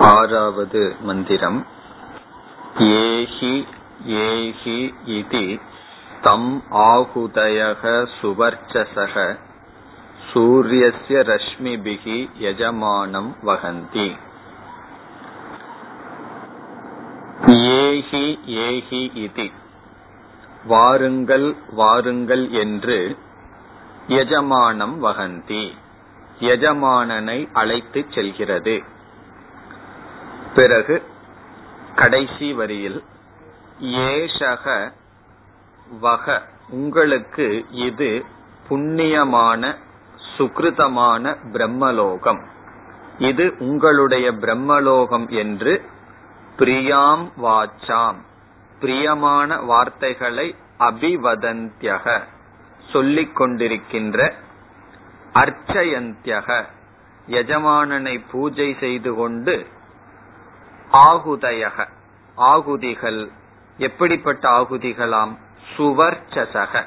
ஆறாவது மந்திரம். ஏஹி ஏஹி இதி தம் ஆகுதயக சுவர்ச்சசக சூரியஸ்ய ரஷ்மிபிகி யஜமானம் வகந்தி. ஏஹி ஏஹி இதி வாருங்கள் வாருங்கள் என்று எஜமானம் வகந்தி. எஜமானனை அழைத்துச் செல்கிறது. பிறகு கடைசி வரியில் ஏஷக வக உங்களுக்கு இது புண்ணியமான சுகிருதமான பிரம்மலோகம். இது உங்களுடைய பிரம்மலோகம் என்று பிரியாம் வாச்சாம். பிரியமான வார்த்தைகளை அபிவதந்தியக சொல்லிக் கொண்டிருக்கின்ற அர்ச்சயந்தியக எஜமானனை பூஜை செய்து கொண்டு ஆகுதயக ஆகுதிகள் எப்படிப்பட்ட ஆகுதிகளாம்? சுவர்ச்சசக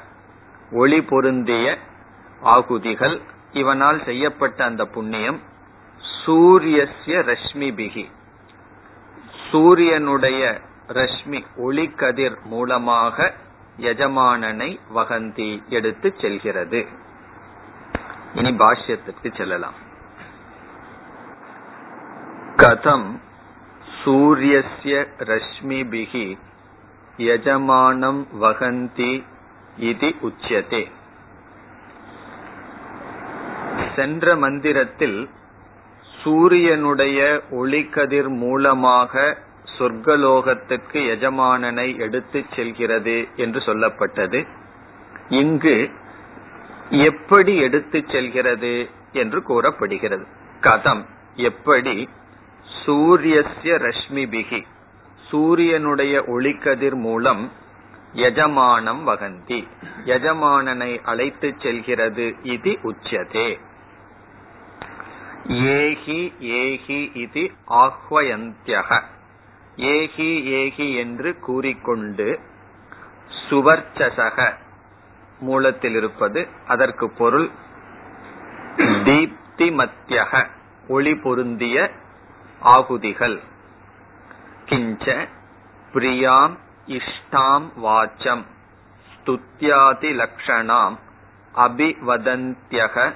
ஒளி பொருந்திய ஆகுதிகள். இவனால் செய்யப்பட்ட அந்த புண்ணியம் சூரியஸ்ய ரஷ்மிபிகி. சூரியனுடைய ரஷ்மி ஒளிக்கதிர் மூலமாக எஜமானனை வகந்தி எடுத்து செல்கிறது. இனி பாஷ்யத்திற்கு செல்லலாம். கதம் சூரியஸ்ய ரஷ்மிபிகி யஜமானம் வகந்தி இது உச்சியதே. சென்ற மந்திரத்தில் சூரியனுடைய ஒளிக்கதிர் மூலமாக சொர்க்கலோகத்துக்கு எஜமானனை எடுத்துச் செல்கிறது என்று சொல்லப்பட்டது. இங்கு எப்படி எடுத்துச் செல்கிறது என்று கூறப்படுகிறது. கதம் எப்படி சூரியஸ்ய ரஷ்மிபிகி. சூரியனுடைய ஒளிக்கதிர் மூலம் எஜமானம் வகந்தி. எஜமானனை அழைத்துச் செல்கிறது இது உச்சதே. ஏஹி ஏஹி இது ஆஹ்வயந்தியக. ஏஹி ஏஹி என்று கூறிக்கொண்டு சுவர்ச்சசக மூலத்தில் இருப்பது அதற்கு பொருள் தீப்திமத்தியக ஒளி பொருந்திய ஆகுதிகள். கிஞ்ச பிரியாம் இஷ்டாம் வாச்சம். ஸ்துத்யாதி லக்ஷணாம். அபிவதந்தியக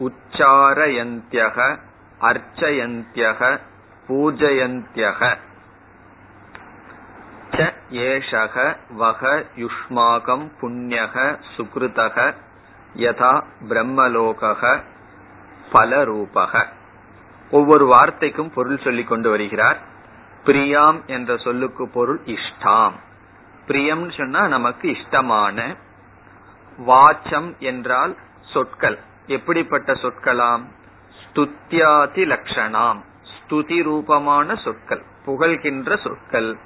உச்சாரயந்தியக அர்ச்சயந்தியக பூஜயந்தியக. ச ஏஷக வக யுஷ்மாகம் புண்ணியக சுகிருதக யதா பிரம்மலோகக பலரூபக. ஒவ்வொரு வார்த்தைக்கும் பொருள் சொல்லிக் கொண்டு வருகிறார். பிரியாம் என்ற சொல்லுக்கு பொருள் இஷ்டாம். பிரியம் சொன்னா நமக்கு இஷ்டமான வாச்சம் என்றால் சொற்கள். எப்படிப்பட்ட சொற்களாம்? ஸ்துத்யாதி லட்சணாம் ஸ்துதி ரூபமான சொற்கள் புகழ்கின்ற சொற்கள்.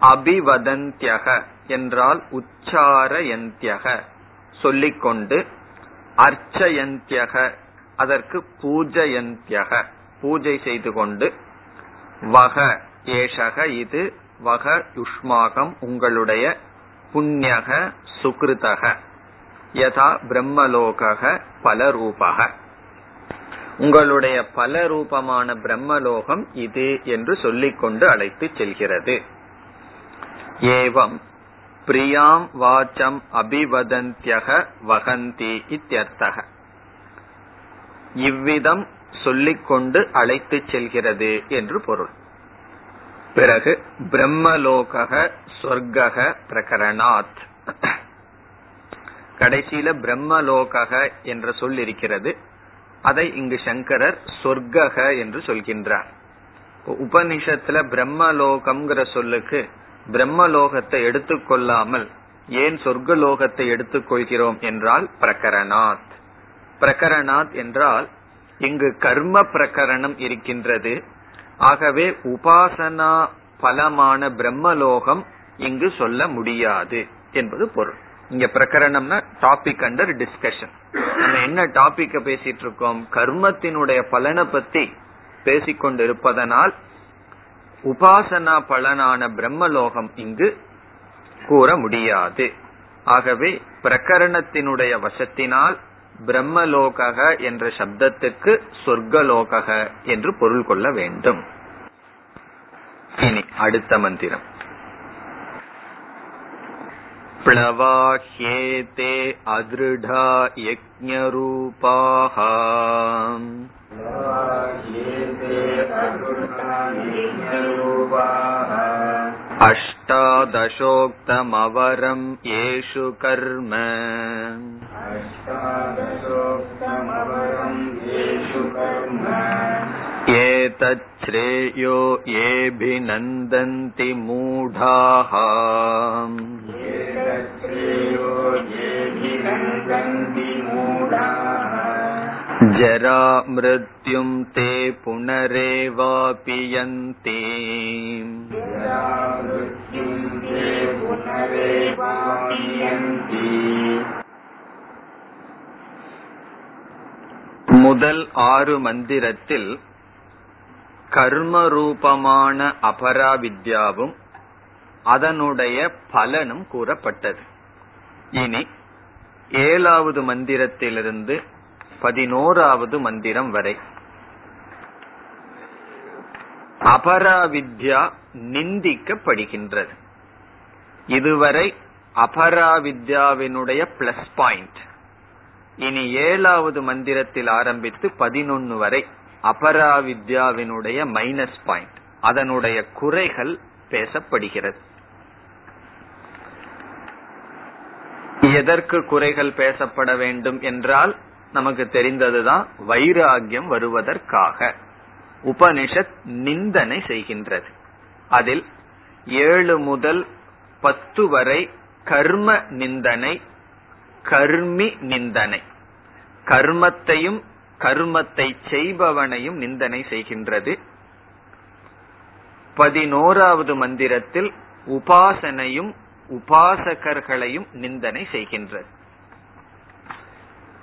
அபிவதந்தியக என்றால் உச்சாரயந்தியக. சொல்லிக்கொண்டு அர்ச்சயந்தியக அதற்கு பூஜயந்தியக. பூஜை செய்து கொண்டு வக ஏஷக இது வக யுஷ்மாகம் உங்களுடைய புண்ணியக சுகிருதக யதா பிரம்மலோக பலரூபக. உங்களுடைய பல ரூபமான பிரம்மலோகம் இது என்று சொல்லிக்கொண்டு அழைத்து செல்கிறது. ஏவம் பிரியாம் வாச்சம் அபிவதந்தியக வகந்தி இத்தியர்த்தக. இவ்விதம் சொல்லிக்கொண்டு அழைத்து செல்கிறது என்று பொருள். பிறகு பிரம்மலோக சொர்க்கக பிரகரணாத். கடைசியில பிரம்மலோக என்ற சொல் இருக்கிறது. அதை இங்கு சங்கரர் சொர்க்கக என்று சொல்கின்றார். உபனிஷத்துல பிரம்மலோகம்ங்கிற சொல்லுக்கு பிரம்மலோகத்தை எடுத்துக்கொள்ளாமல் ஏன் சொர்க்கலோகத்தை எடுத்துக்கொள்கிறோம் என்றால் பிரகரணாத். பிரகரணாத் என்றால் இங்கு கர்ம பிரகரணம் இருக்கின்றது. ஆகவே உபாசனா பலமான பிரம்மலோகம் இங்கு சொல்ல முடியாது என்பது பொருள். இங்க பிரகரணம்னா டாபிக் அண்டர் டிஸ்கஷன் நம்ம என்ன டாபிக்க பேசிட்டு இருக்கோம் கர்மத்தினுடைய பலனை பத்தி பேசிக்கொண்டு இருப்பதனால் உபாசனா பலனான பிரம்மலோகம் இங்கு கூற முடியாது. ஆகவே பிரகரணத்தினுடைய வசத்தினால் பிரம்மலோக என்ற சப்தத்துக்கு சொர்க்கலோக என்று பொருள் கொள்ள வேண்டும் இனி அடுத்த மந்திரம் प्लवाह्येते अदृढा यज्ञरूपाः अष्टादशोक्तमवरं येषु कर्म एतच्छ्रेयो येऽभिनन्दन्ति मूढाः जरा मृत्युं ते पुनरेवापि यन्ति முதல் ஆறு மந்திரத்தில் கர்மரூபமான அபராவித்யாவும் அதனுடைய பலனும் கூறப்பட்டது இனி ஏழாவது மந்திரத்திலிருந்து பதினோராவது மந்திரம் வரை. அபராவித்யா நிந்திக்கப்படுகின்றது. இதுவரை அபராவித்யாவினுடைய பிளஸ் பாயிண்ட் இனி ஏழாவது மந்திரத்தில் ஆரம்பித்து பதினொன்னு வரை அபராவித்யாவினுடைய மைனஸ் பாயிண்ட் அதனுடைய குறைகள் பேசப்படுகிறது. எதற்கு குறைகள் பேசப்பட வேண்டும் என்றால் நமக்கு தெரிந்ததுதான் வைராகியம் வருவதற்காக. உபனிஷத் நிந்தனை செய்கின்றது. அதில் ஏழு முதல் பத்து வரை கர்ம நிந்தனை கர்மி நிந்தனை. கர்மத்தையும் கர்மத்தை செய்பவனையும் நிந்தனை செய்கின்றது. பதினோராவது மந்திரத்தில் உபாசனையும் உபாசகர்களையும் நிந்தனை செய்கின்றது.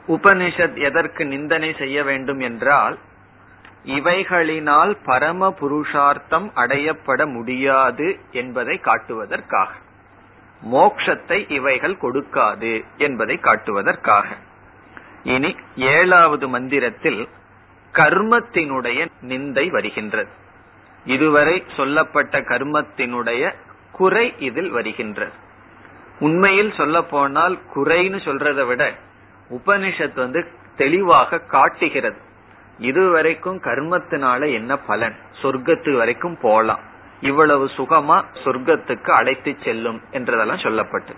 உபனிஷத் எதற்கு நிந்தனை செய்ய வேண்டும் என்றால் இவைகளினால் பரம புருஷார்த்தம் அடையப்பட முடியாது என்பதை காட்டுவதற்காக. மோக்ஷத்தை இவைகள் கொடுக்காது என்பதை காட்டுவதற்காக. இனி ஏழாவது மந்திரத்தில் கர்மத்தினுடைய நிந்தை வருகின்றது. இதுவரை சொல்லப்பட்ட கர்மத்தினுடைய குறை இதில் வருகின்றது. உண்மையில் சொல்ல போனால் குறைன்னு சொல்றதை விட உபனிஷத் வந்து தெளிவாக காட்டுகிறது. இதுவரைக்கும் கர்மத்தினால என்ன பலன்? சொர்க்கத்து வரைக்கும் போலாம். இவ்வளவு சுகமா சொர்க்கத்துக்கு அழைத்து செல்லும் என்றதெல்லாம் சொல்லப்பட்டு.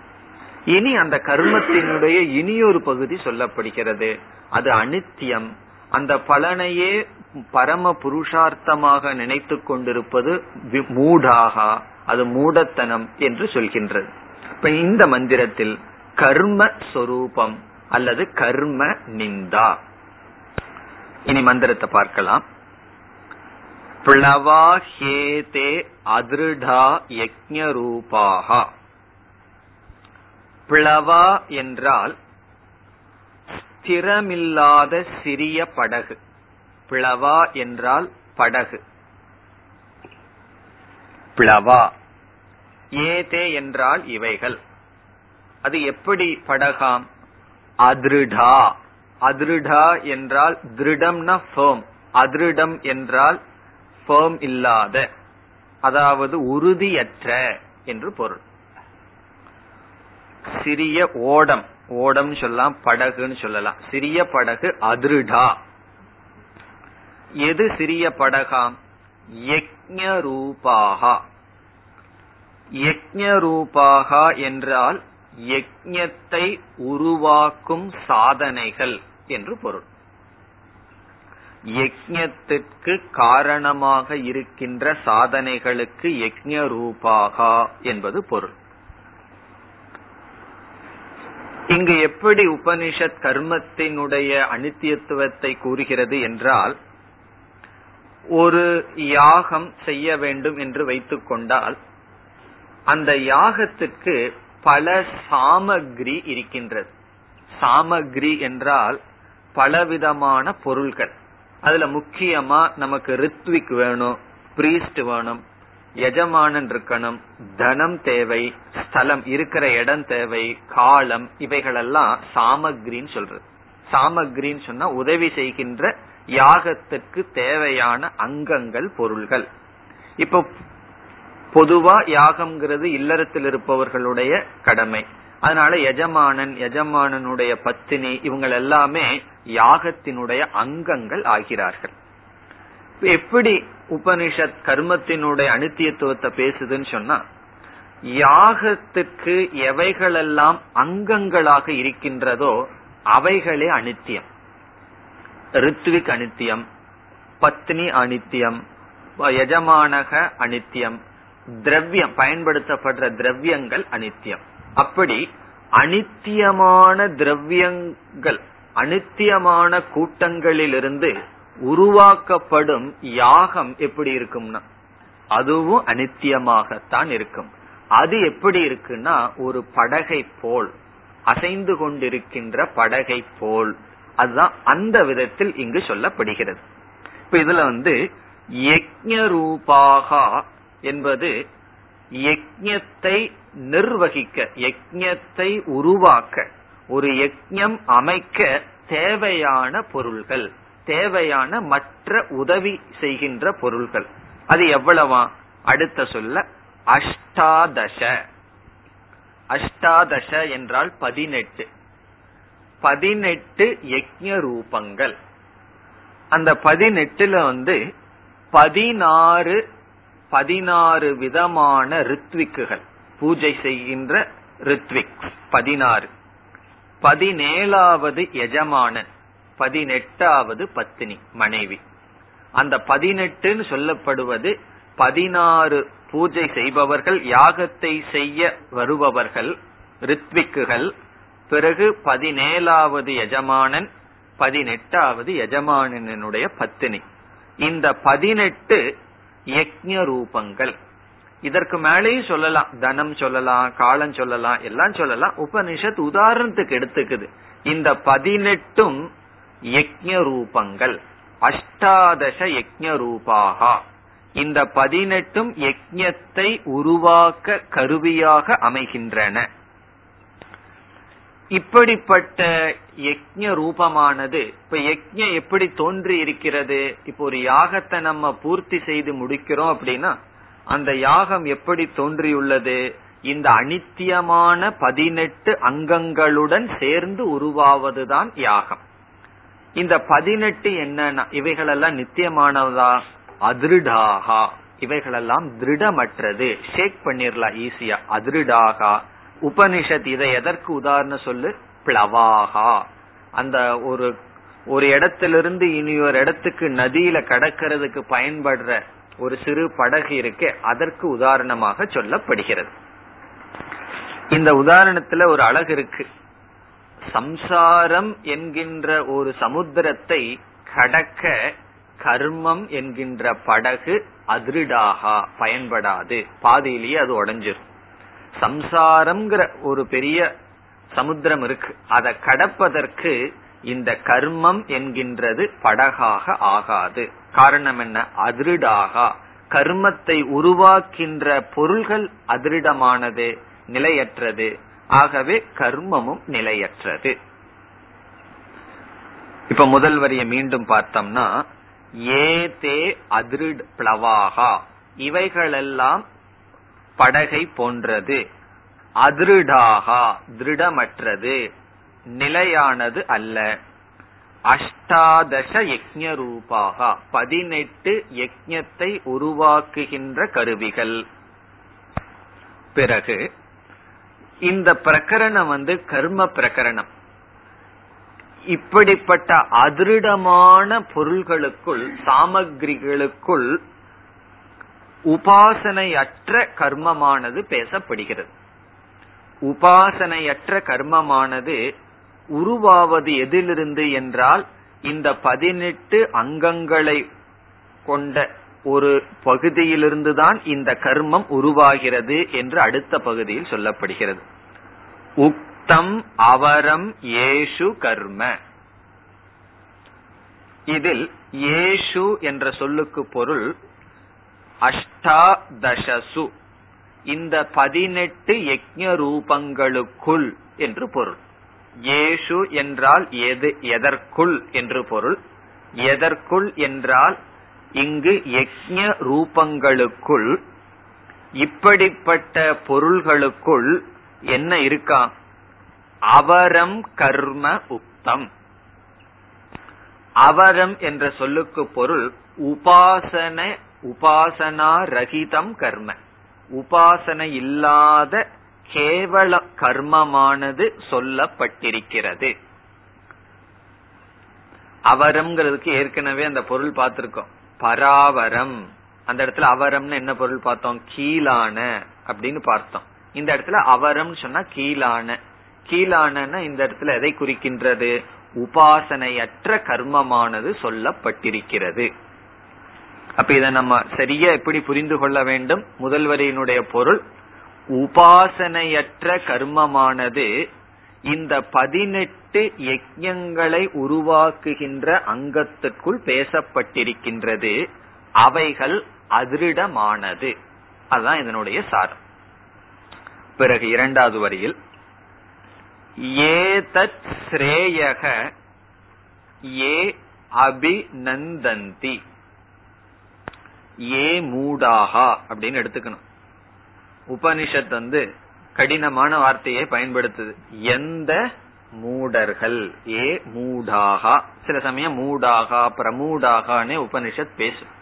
இனி அந்த கர்மத்தினுடைய இனியொரு பகுதி சொல்லப்படுகிறது. அது அனித்தியம் அந்த பலனையே பரம புருஷார்த்தமாக நினைத்து கொண்டிருப்பது மூடாகா. அது மூடத்தனம் என்று சொல்கின்றது. இப்ப இந்த மந்திரத்தில் கர்ம சொரூபம் அல்லது கர்ம நிந்தா. இனி மந்திரத்தை பார்க்கலாம். பிளவா ஹேதே அதிருடா யஜ்ஞரூபாக பிளவா என்றால் ஸ்திரமில்லாத சிறிய படகு. பிளவா என்றால் படகு. பிளவா. ஏதே என்றால் இவைகள். அது எப்படி படகாம்? அதிருடா அதிருடா என்றால் திருடம்னா ஃபேம் அதிருடம் என்றால் ஃபேம் இல்லாத. அதாவது உறுதியற்ற என்று பொருள். சிறிய ஓடம். ஓடம் சொல்லலாம் படகுன்னு சொல்லலாம். சிறிய படகு அதிருடா எது சிறிய படகாம் யக்ஞ ரூபாகா யக்ஞ ரூபாகா என்றால் யக்ஞத்தை உருவாக்கும் சாதனைகள் என்று பொருள். யக்ஞத்திற்கு காரணமாக இருக்கின்ற சாதனைகளுக்கு யஜ்ய ரூபாகா என்பது பொருள். இங்கு எப்படி உபனிஷத் கர்மத்தினுடைய அனித்தியத்துவத்தை கூறுகிறது என்றால் ஒரு யாகம் செய்ய வேண்டும் என்று வைத்துக்கொண்டால் அந்த யாகத்திற்கு பல சாமக்ரி இருக்கின்றது. சாமக்ரி என்றால் பலவிதமான பொருள்கள். அதுல முக்கியமா நமக்கு ரித்விக் வேணும் பிரீஸ்ட் வேணும் எஜமானன் இருக்கணும் தனம் தேவை ஸ்தலம் இருக்கிற இடம் தேவை காலம் இவைகளெல்லாம் சாமக்ரின்னு சொல்றது. சாமக்ரின்னு சொன்னா உதவி செய்கின்ற யாகத்திற்கு தேவையான அங்கங்கள் பொருள்கள். இப்போ பொதுவா யாகம்ங்கிறது இல்லறத்தில் இருப்பவர்களுடைய கடமை. அதனால எஜமானன் எஜமானனுடைய பத்தினி இவங்கள் எல்லாமே யாகத்தினுடைய அங்கங்கள் ஆகிறார்கள். எப்படி உபனிஷத் கர்மத்தினுடைய அனித்தியத்துவத்தை பேசுதுன்னு சொன்னா யாகத்துக்கு எவைகளெல்லாம் அங்கங்களாக இருக்கின்றதோ அவைகளே அனித்தியம். ரித்விக் அனித்தியம் பத்னி அனித்தியம் எஜமானக அனித்தியம் திரவியம் பயன்படுத்தப்படுற திரவியங்கள் அனித்தியம். அப்படி அனித்தியமான திரவியங்கள் அனித்தியமான கூட்டங்களிலிருந்து உருவாக்கப்படும் யாகம் எப்படி இருக்கும்னா அதுவும் அனித்தியமாகத்தான் இருக்கும். அது எப்படி இருக்குன்னா ஒரு படகை போல் அசைந்து கொண்டிருக்கின்ற படகை போல். அதுதான் அந்த விதத்தில் இங்கு சொல்லப்படுகிறது. இப்ப இதுல வந்து யஜ்ய ரூபாகா என்பது யஜ்யத்தை நிர்வகிக்க யஜ்யத்தை உருவாக்க ஒரு யஜ்யம் அமைக்க தேவையான பொருள்கள் தேவையான மற்ற உதவி செய்கின்ற பொருள்கள். அது எவ்வளவா? அடுத்த சொல்ல அஷ்டாதச. அஷ்டாதச என்றால் பதினெட்டு. பதினெட்டு யஜ்ய ரூபங்கள். அந்த பதினெட்டுல வந்து பதினாறு பதினாறு விதமான ரித்விக்குகள். பூஜை செய்கின்ற ரித்விக். பதினாறு. பதினேழாவது எஜமானன். பதினெட்டாவது பத்தினி மனைவி. அந்த பதினெட்டுன்னு சொல்லப்படுவது பதினாறு பூஜை செய்பவர்கள் யாகத்தை செய்ய வருபவர்கள் ரித்விக்குகள். பிறகு பதினேழாவது எஜமானன் பதினெட்டாவது எஜமானனுடைய பத்தினி. இந்த பதினெட்டு யக்ஞ ரூபங்கள் இதற்கு மேலேயும் சொல்லலாம் தனம் சொல்லலாம் காலம் சொல்லலாம் எல்லாம் சொல்லலாம். உபனிஷத் உதாரணத்துக்கு எடுத்துக்குது. இந்த பதினெட்டும் யக்ஞ ரூபங்கள் அஷ்டாதச யக்ஞ ரூபாகா இந்த பதினெட்டும் யக்ஞத்தை உருவாக்க கருவியாக அமைகின்றன. இப்படிப்பட்ட யக்ஞ ரூபமானது இப்ப யக்ஞம் எப்படி தோன்றி இருக்கிறது? இப்போ ஒரு யாகத்தை நம்ம பூர்த்தி செய்து முடிக்கிறோம் அப்படின்னா அந்த யாகம் எப்படி தோன்றியுள்ளது? இந்த அனித்தியமான பதினெட்டு அங்கங்களுடன் சேர்ந்து உருவாவதுதான் யாகம். இந்த பதினெட்டு என்னன்னா இவைகளெல்லாம் நித்தியமானதா? அதிருடாகா. இவைகளெல்லாம் திருடமற்றது. ஷேக் பண்ணிடலாம் ஈஸியா அதிருடாகா. உபனிஷத் இதை எதற்கு உதாரணம் சொல்லு? பிளவாகா. அந்த ஒரு ஒரு இடத்திலிருந்து இனி ஒரு இடத்துக்கு நதியில கடக்கிறதுக்கு பயன்படுற ஒரு சிறு படகு இருக்கு அதற்கு உதாரணமாக சொல்லப்படுகிறது. இந்த உதாரணத்துல ஒரு அழகு இருக்கு. சம்சாரம் என்கின்ற ஒரு சமுத்திரத்தை கடக்க கர்மம் என்கின்ற படகு அதிருடாகா பயன்படாது. பாதியிலேயே அது உடஞ்சிரும். சம்சாரம்ங்கிற ஒரு பெரிய சமுத்திரம் இருக்கு. அதை கடப்பதற்கு இந்த கர்மம் என்கின்றது படகாக ஆகாது. காரணம் என்ன? அதிருடாகா. கர்மத்தை உருவாக்கின்ற பொருள்கள் அதிருடமானது நிலையற்றது. ஆகவே கர்மமும் நிலையற்றது. இப்ப முதல் வரிய மீண்டும் பார்த்தோம்னா ஏதே அதிருட் பிளவாகா. இவைகளெல்லாம் படகை போன்றது. அதிருடாகா திருடமற்றது. நிலையானது அல்ல. அஷ்டாதச யஜ்ய ரூபாக பதினெட்டு யஜ்யத்தை உருவாக்குகின்ற கருவிகள். பிறகு இந்த பிரகரணம் வந்து கர்ம பிரகரணம். இப்படிப்பட்ட அதிருடமான பொருள்களுக்குள் சாமகிரிகளுக்குள் உபாசனையற்ற கர்மமானது பேசப்படுகிறது. உபாசனையற்ற கர்மமானது உருவாவது எதிலிருந்து என்றால் இந்த பதினெட்டு அங்கங்களை கொண்ட ஒரு பகுதியிலிருந்து தான் இந்த கர்மம் உருவாகிறது என்று அடுத்த பகுதியில் சொல்லப்படுகிறது. உக்தம் அவரம் ஏஷு கர்ம. இதில் ஏஷு என்ற சொல்லுக்கு பொருள் அஷ்டாதசசு. இந்த பதினெட்டு யஜ்ய ரூபங்களுக்குள் என்று பொருள். ஏஷு என்றால் எது எதற்குள் என்று பொருள். எதற்குள் என்றால் இங்கு யஜ்ய ரூபங்களுக்குள் இப்படிப்பட்ட பொருள்களுக்குள் என்ன இருக்கா? அவரம் கர்ம உக்தம் அவரம் என்ற சொல்லுக்கு பொருள் உபாசன உபாசனா ரகிதம் கர்ம. உபாசனை இல்லாத கேவல கர்மமானது சொல்லப்பட்டிருக்கிறது. அவரம்ங்கிறதுக்கு ஏற்கனவே அந்த பொருள் பார்த்திருக்கோம். பராவரம். அந்த இடத்துல அவரம்னு என்ன பொருள் பார்த்தோம்? கீழான அப்படின்னு பார்த்தோம். இந்த இடத்துல அவரம் சொன்னா கீழான. கீழான இந்த இடத்துல எதை குறிக்கின்றது? உபாசனையற்ற கர்மமானது சொல்லப்பட்டிருக்கிறது. அப்ப இதை நம்ம சரியா எப்படி புரிந்து கொள்ள வேண்டும்? முதல்வரையினுடைய பொருள் உபாசனையற்ற கர்மமானது இந்த பதினெட்டு யஜங்களை உருவாக்குகின்ற அங்கத்திற்குள் பேசப்பட்டிருக்கின்றது. அவைகள் அதிருடமானது. அதுதான் இதனுடைய சாரம். பிறகு இரண்டாவது வரியில் ஏதத் ஸ்ரேயக ஏ அபிநந்தந்தி. ஏ மூடாகா அப்படின்னு எடுத்துக்கணும். உபனிஷத் வந்து கடினமான வார்த்தையை பயன்படுத்துது. எந்த மூடர்கள்? ஏ மூடாகா. சில சமயம் மூடாகா பிரமூடாகான்னு உபனிஷத் பேசும்.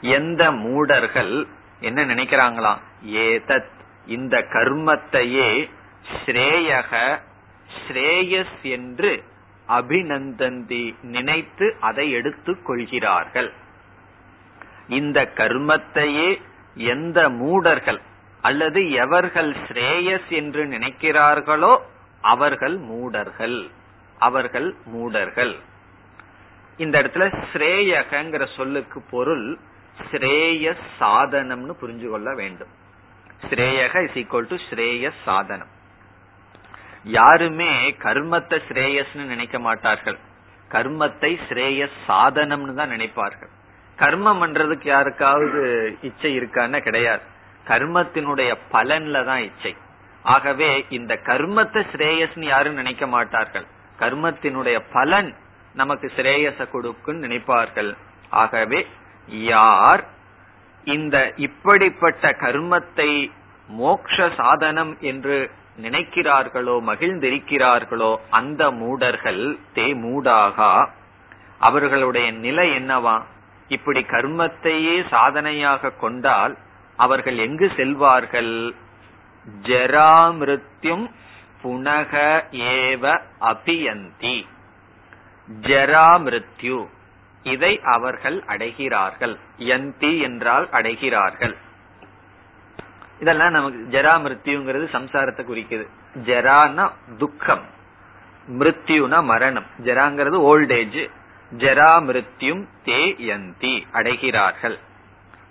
எந்த மூடர்கள்? என்ன நினைக்கிறாங்களாம்? ஏதத். இந்த கர்மத்தையே ஸ்ரேயக ஸ்ரேயஸ் என்று அபிநந்தந்தி நினைத்து அதை எடுத்துக் கொள்கிறார்கள். இந்த கர்மத்தையே எந்த மூடர்கள் அல்லது எவர்கள் ஸ்ரேயஸ் என்று நினைக்கிறார்களோ அவர்கள் மூடர்கள். அவர்கள் மூடர்கள். இந்த இடத்துல ஸ்ரேயகங்கிற சொல்லுக்கு பொருள் ஸ்ரேயஸ் சாதனம்னு புரிஞ்சு கொள்ள வேண்டும். ஸ்ரேயக இஸ் ஈக்வல் டு ஸ்ரேயஸ் சாதனம். யாருமே கர்மத்தை ஸ்ரேயஸ்னு நினைக்க மாட்டார்கள். கர்மத்தை ஸ்ரேயஸ் சாதனம்னு தான் நினைப்பார்கள். கர்மம் பண்றதுக்கு யாருக்காவது இச்சை இருக்கான்னு கிடையாது. கர்மத்தினுடைய பலன்ல தான் இச்சை. ஆகவே இந்த கர்மத்தை ஸ்ரேயஸ்னு யாரும் நினைக்க மாட்டார்கள். கர்மத்தினுடைய பலன் நமக்கு ஸ்ரேயச கொடுக்கும் நினைப்பார்கள். ஆகவே யார் இந்த இப்படிப்பட்ட கர்மத்தை மோக்ஷ சாதனம் என்று நினைக்கிறார்களோ மகிழ்ந்திருக்கிறார்களோ அந்த மூடர்கள் தே மூடாகா அவர்களுடைய நிலை என்னவா? இப்படி கர்மத்தையே சாதனையாக கொண்டால் அவர்கள் எங்கு செல்வார்கள்? ஜராமிருத்யும் புனக ஏவ அபியந்தி. ஜராமிருத்யு. இதை அவர்கள் அடைகிறார்கள். யந்தி என்றால் அடைகிறார்கள். இதெல்லாம் நமக்கு ஜரா மிருத்யுங்கிறது சம்சாரத்தை குறிக்குது. ஜரானா துக்கம். மிருத்யுனா மரணம். ஜராங்கிறது ஓல்டேஜ் ஜரா தேயந்தி தே யந்தி அடைகிறார்கள்.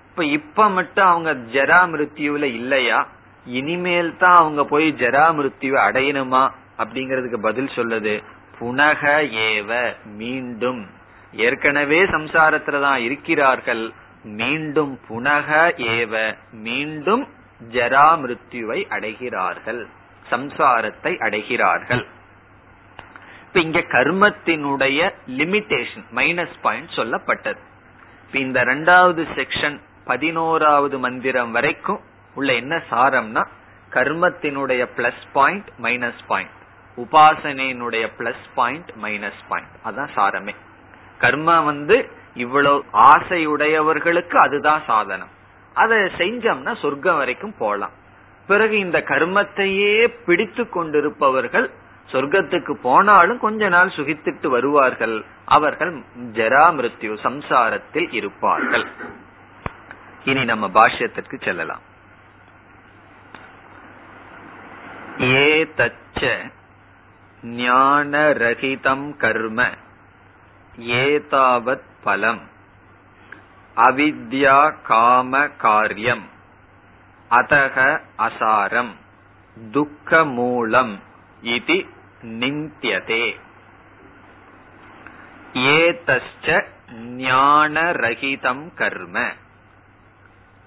இப்ப இப்ப மட்டும் அவங்க ஜராமிருத்யுல இல்லையா? இனிமேல் தான் அவங்க போய் ஜராமிருத்யுவை அடையணுமா? அப்படிங்கறதுக்கு பதில் சொல்லுது. புனக ஏவ மீண்டும். ஏற்கனவே சம்சாரத்துலதான் இருக்கிறார்கள். மீண்டும் புனக ஏவ மீண்டும் ஜராமிருத்யுவை அடைகிறார்கள். சம்சாரத்தை அடைகிறார்கள். இப்ப இங்க கர்மத்தினுடைய லிமிடேஷன் மைனஸ் பாயிண்ட் சொல்லப்பட்டது. இப்ப இந்த ரெண்டாவது செக்ஷன் பதினோராவது மந்திரம் வரைக்கும் உள்ள என்ன சாரம்னா கர்மத்தினுடைய பிளஸ் பாயிண்ட் மைனஸ் பாயிண்ட் உபாசனையினுடைய பிளஸ் பாயிண்ட் மைனஸ் பாயிண்ட் அதான் சாரமே. கர்மா வந்து இவ்வளவு ஆசையுடையவர்களுக்கு அதுதான் சாதனம். அதை செஞ்சோம்னா சொர்க்கம் வரைக்கும் போலாம். பிறகு இந்த கர்மத்தையே பிடித்து கொண்டிருப்பவர்கள் சொர்க்கத்துக்கு போனாலும் கொஞ்ச நாள் சுகித்துட்டு வருவார்கள். அவர்கள் ஜரா மிருத்யு சம்சாரத்தில் இருப்பார்கள். இனி நம்ம பாஷ்யத்திற்கு செல்லலாம். ஏ தச்ச ஞானரகிதம் கர்ம ஏதாவத் பலம் அவித்யா காம காரியம் அதக அசாரம் துக்க மூலம் இது நிந்தியதே. ஏதச்ச ஞானரகிதம் கர்ம.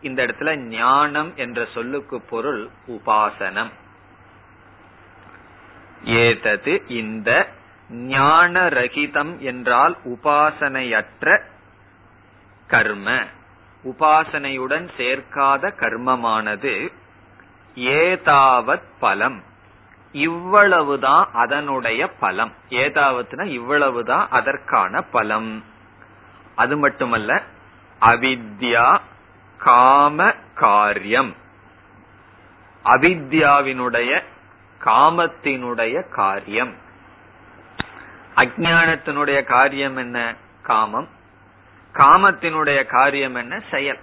இந்த இடத்துல ஞானம் என்ற சொல்லுக்கு பொருள் உபாசனம். ஏதது இந்த ஞானரகிதம் என்றால் உபாசனையற்ற கர்ம. உபாசனையுடன் சேர்க்காத கர்மமானது ஏதாவத் பலம். இவ்வளவுதான் அதனுடைய பலம். ஏதாவதுனா இவ்வளவுதான் அதற்கான பலம். அது மட்டுமல்ல அவித்யா காம காரியம். அவித்யாவினுடைய காமத்தினுடைய காரியம். அஜானத்தினுடைய காரியம் என்ன? காமம். காமத்தினுடைய காரியம் என்ன? செயல்.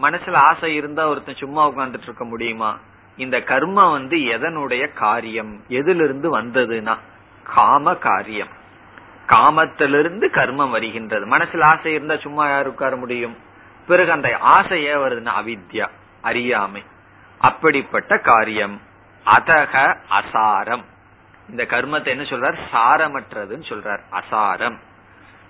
மனசுல ஆசை இருந்தா ஒருத்தன் சும்மா உட்கார்ந்துட்டு இருக்க முடியுமா? இந்த கர்மம் வந்து எதனுடைய காரியம்? எதிலிருந்து வந்ததுன்னா காம காரியம். காமத்திலிருந்து கர்மம் வருகின்றது. மனசுல ஆசை இருந்தா சும்மா யார் உட்கார முடியும்? பிறகு அந்த ஆசை ஏன் வருதுன்னா அவித்யா அறியாமை. அப்படிப்பட்ட காரியம். அதக அசாரம். இந்த கர்மத்தை என்ன சொல்றார்? சாரமற்றதுன்னு சொல்றார். அசாரம்.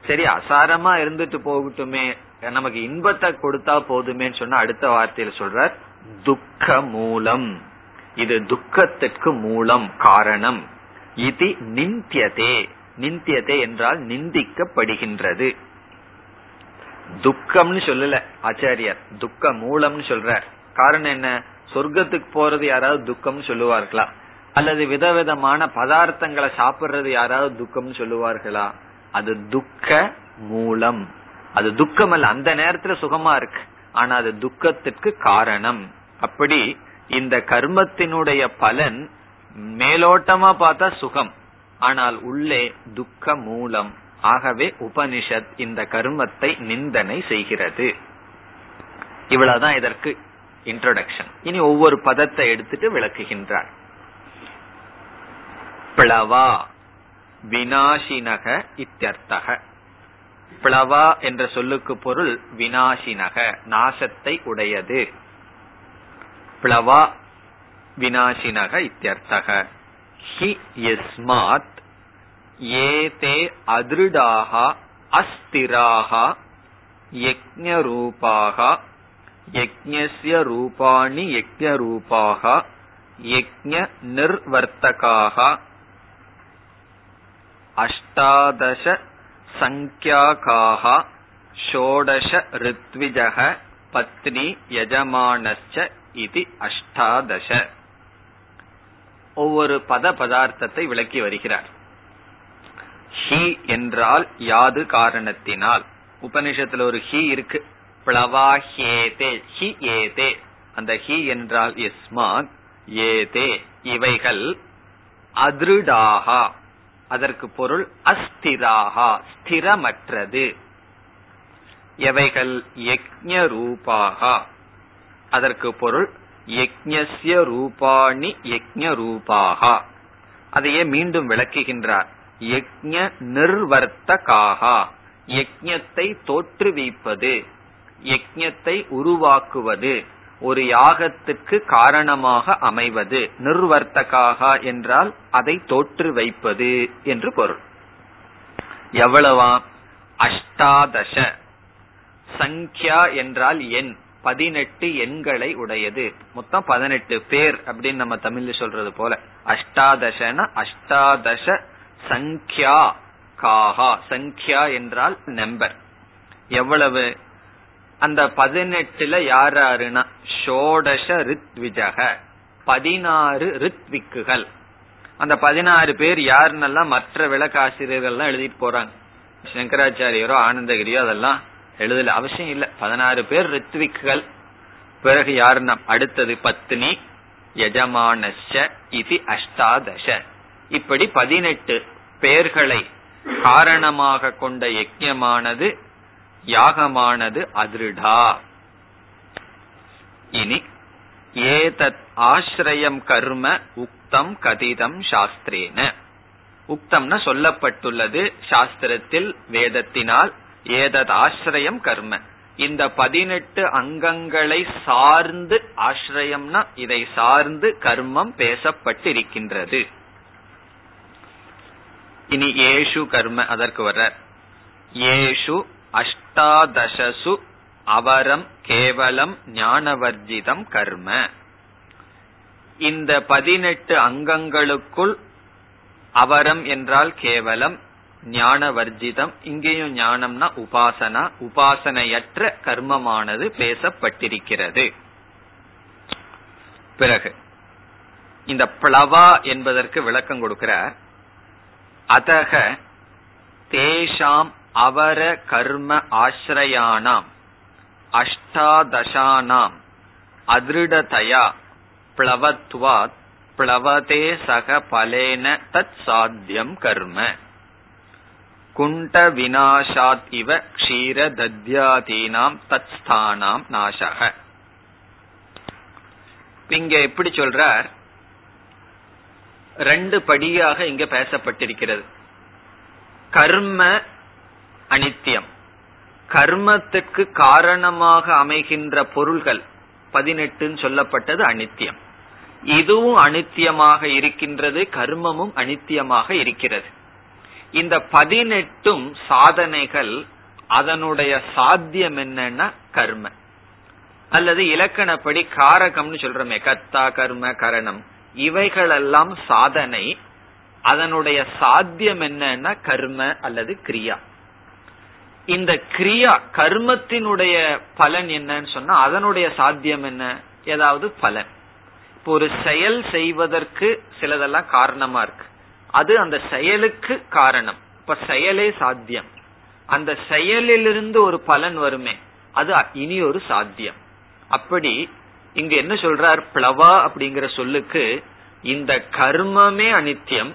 சரி அசாரமா இருந்துட்டு போகட்டுமே. நமக்கு இன்பத்தை கொடுத்தா போதுமேன்னு சொன்னா அடுத்த வார்த்தையில சொல்றார். துக்க மூலம் இது துக்கத்திற்கு மூலம் காரணம். இது நிந்தியதே. நிந்தியதே என்றால் நிந்திக்கப்படுகின்றது. துக்கம்னு சொல்லல ஆச்சாரியர். துக்க மூலம்னு சொல்றார். காரணம் என்ன? சொர்க்கத்துக்கு போறது யாராவது துக்கம்னு சொல்லுவார்களா? அல்லது விதவிதமான பதார்த்தங்களை சாப்பிடுறது யாராவது துக்கம்னு சொல்லுவார்களா? அது துக்க மூலம் அது துக்கம் அல்ல அந்த நேரத்துல சுகமா இருக்கு. ஆனா அது துக்கத்திற்கு காரணம். அப்படி இந்த கர்மத்தினுடைய பலன் மேலோட்டமா பார்த்தா சுகம். ஆனால் உள்ளே துக்க மூலம். ஆகவே உபனிஷத் இந்த கர்மத்தை நிந்தனை செய்கிறது. இவ்வளவுதான் இதற்கு இன்ட்ரோடக்ஷன் இனி ஒவ்வொரு பதத்தை எடுத்துட்டு விளக்குகின்றார். பிளவா வினாசினக இத்தியர்த்தக. பிளவா என்ற சொல்லுக்கு பொருள் வினாசினக நாசத்தை உடையது. பிளவா வினாசினக இத்தியர்த்தக. ஹி யஸ்மாத் ஏதே அதிருடாக அஸ்திராக யஜ்ஞரூபாக யஜ்ஞஸ்ய ரூபாணி யஜ்ஞரூபாக யஜ்ஞ நிர்வர்த்தகாக. அஷ்டாதச சங்கியாகாக ஷோடஷ ரித்விஜக பத்னி யஜமானச்ச இது அஷ்டாதச ஒவ்வொரு பத பதார்த்தத்தை விளக்கி வருகிறார். ஹி என்றால் யாது காரணத்தினால். உபனிஷத்துல ஒரு ஹி இருக்கு. பிளவா ஹேதே ஹி ஏதே. அந்த ஹி என்றால் எஸ்மாத் ஏதே. இவைகள் அதிருடாகா அதற்கு பொருள் அஸ்திராகா ஸ்திரமற்றது. எவைகள்? யக்ஞ ரூபாகா அதற்கு பொருள் யக்ஞஸ்ய ரூபாணி யக்ஞ ரூபாகா அதையே மீண்டும் விளக்குகின்றார். யக்ஞ நிர்வர்த்தகாகா. யக்ஞத்தை தோற்றுவிப்பது யக்ஞத்தை உருவாக்குவது. ஒரு யாகத்துக்கு காரணமாக அமைவது நிர்வர்த்தகாக என்றால் அதை தோற்று வைப்பது என்று பொருள். எவ்வளவா? அஷ்டாதச. சங்கியா என்றால் எண் பதினெட்டு எண்களை உடையது. மொத்தம் பதினெட்டு பேர் அப்படின்னு நம்ம தமிழ்ல சொல்றது போல. அஷ்டாதசன அஷ்டாதச சங்கியா காஹா சங்கியா என்றால் நம்பர். எவ்வளவு? அந்த பதினெட்டுல யார் யாருன்னா? ஷோடச ரித்விஜக. பதினாறு ரித்விக்குகள். அந்த பதினாறு பேர் யாருன்னெல்லாம் மற்ற விளக்காசிரியர்கள்லாம் எழுதிட்டு போறாங்க? சங்கராச்சாரியரோ ஆனந்தகிரியோ அதெல்லாம் எழுதல அவசியம் இல்ல. பதினாறு பேர் ரித்விக்குகள். பிறகு யாருன்னா? அடுத்தது பத்னி யஜமானஷ இது அஷ்டாதச இப்படி பதினெட்டு பேர்களை காரணமாக கொண்ட யஜ்யமானது யாகமானது அதிருடா. இனி ஏதத் ஆசிரியம் கர்ம உக்தம் கதிதம் சாஸ்திரேன. உக்தம்னா சொல்லப்பட்டுள்ளது சாஸ்திரத்தில் வேதத்தினால் ஏதத் ஆசிரியம் கர்ம. இந்த பதினெட்டு அங்கங்களை சார்ந்து ஆசிரியம்னா இதை சார்ந்து கர்மம் பேசப்பட்டிருக்கின்றது. இனி ஏஷு கர்ம அதற்கு வர்ற ஏஷு அஷ்டாதசசு அவரம் கேவலம் ஞானவர்ஜிதம் கர்ம. இந்த பதினெட்டு அங்கங்களுக்குள் அவரம் என்றால் கேவலம் ஞான வர்ஜிதம் இங்கேயும் ஞானம்னா உபாசனா உபாசனையற்ற கர்மமானது பேசப்பட்டிருக்கிறது. பிறகு இந்த பிளவா என்பதற்கு விளக்கம் கொடுக்கிறார். அதக தேஷாம் அவர கர்ம ஆசிரயானாம் அஷ்டாதசானாம் அதிருடதயா பிளவத்வாத் பிளவதே சக பலேன தத் சாத்தியம் கர்ம. குண்ட வினாசாத் இவ க்ஷீர தத்யாதீனாம் தத் ஸ்தானாம் நாசக. இங்க எப்படி சொல்றார்? ரெண்டு படியாக இங்க பேசப்பட்டிருக்கிறது. கர்ம அனித்தியம். கர்மத்துக்கு காரணமாக அமைகின்ற பொருள்கள் பதினெட்டுன்னு சொல்லப்பட்டது அனித்தியம். இதுவும் அனித்தியமாக இருக்கின்றது கர்மமும் அனித்தியமாக இருக்கிறது. இந்த பதினெட்டும் சாதனைகள் அதனுடைய சாத்தியம் என்னன்னா கர்ம. அல்லது இலக்கணப்படி காரகம்னு சொல்றோமே கத்தா கர்ம கரணம். இவைகளெல்லாம் சாதனை. அதனுடைய சாத்தியம் என்னன்னா கர்ம அல்லது கிரியா. இந்த கிரியா கர்மத்தினுடைய பலன் என்னன்னு சொன்னா அதனுடைய சாத்தியம் என்ன? ஏதாவது பலன். இப்போ ஒரு செயல் செய்வதற்கு சிலதெல்லாம் காரணமா இருக்கு. அது அந்த செயலுக்கு காரணம். இப்ப செயலே சாத்தியம். அந்த செயலிலிருந்து ஒரு பலன் வருமே அது இனி ஒரு சாத்தியம். அப்படி இங்க என்ன சொல்றார்? பிளவா அப்படிங்கிற சொல்லுக்கு இந்த கர்மமே அனித்தியம்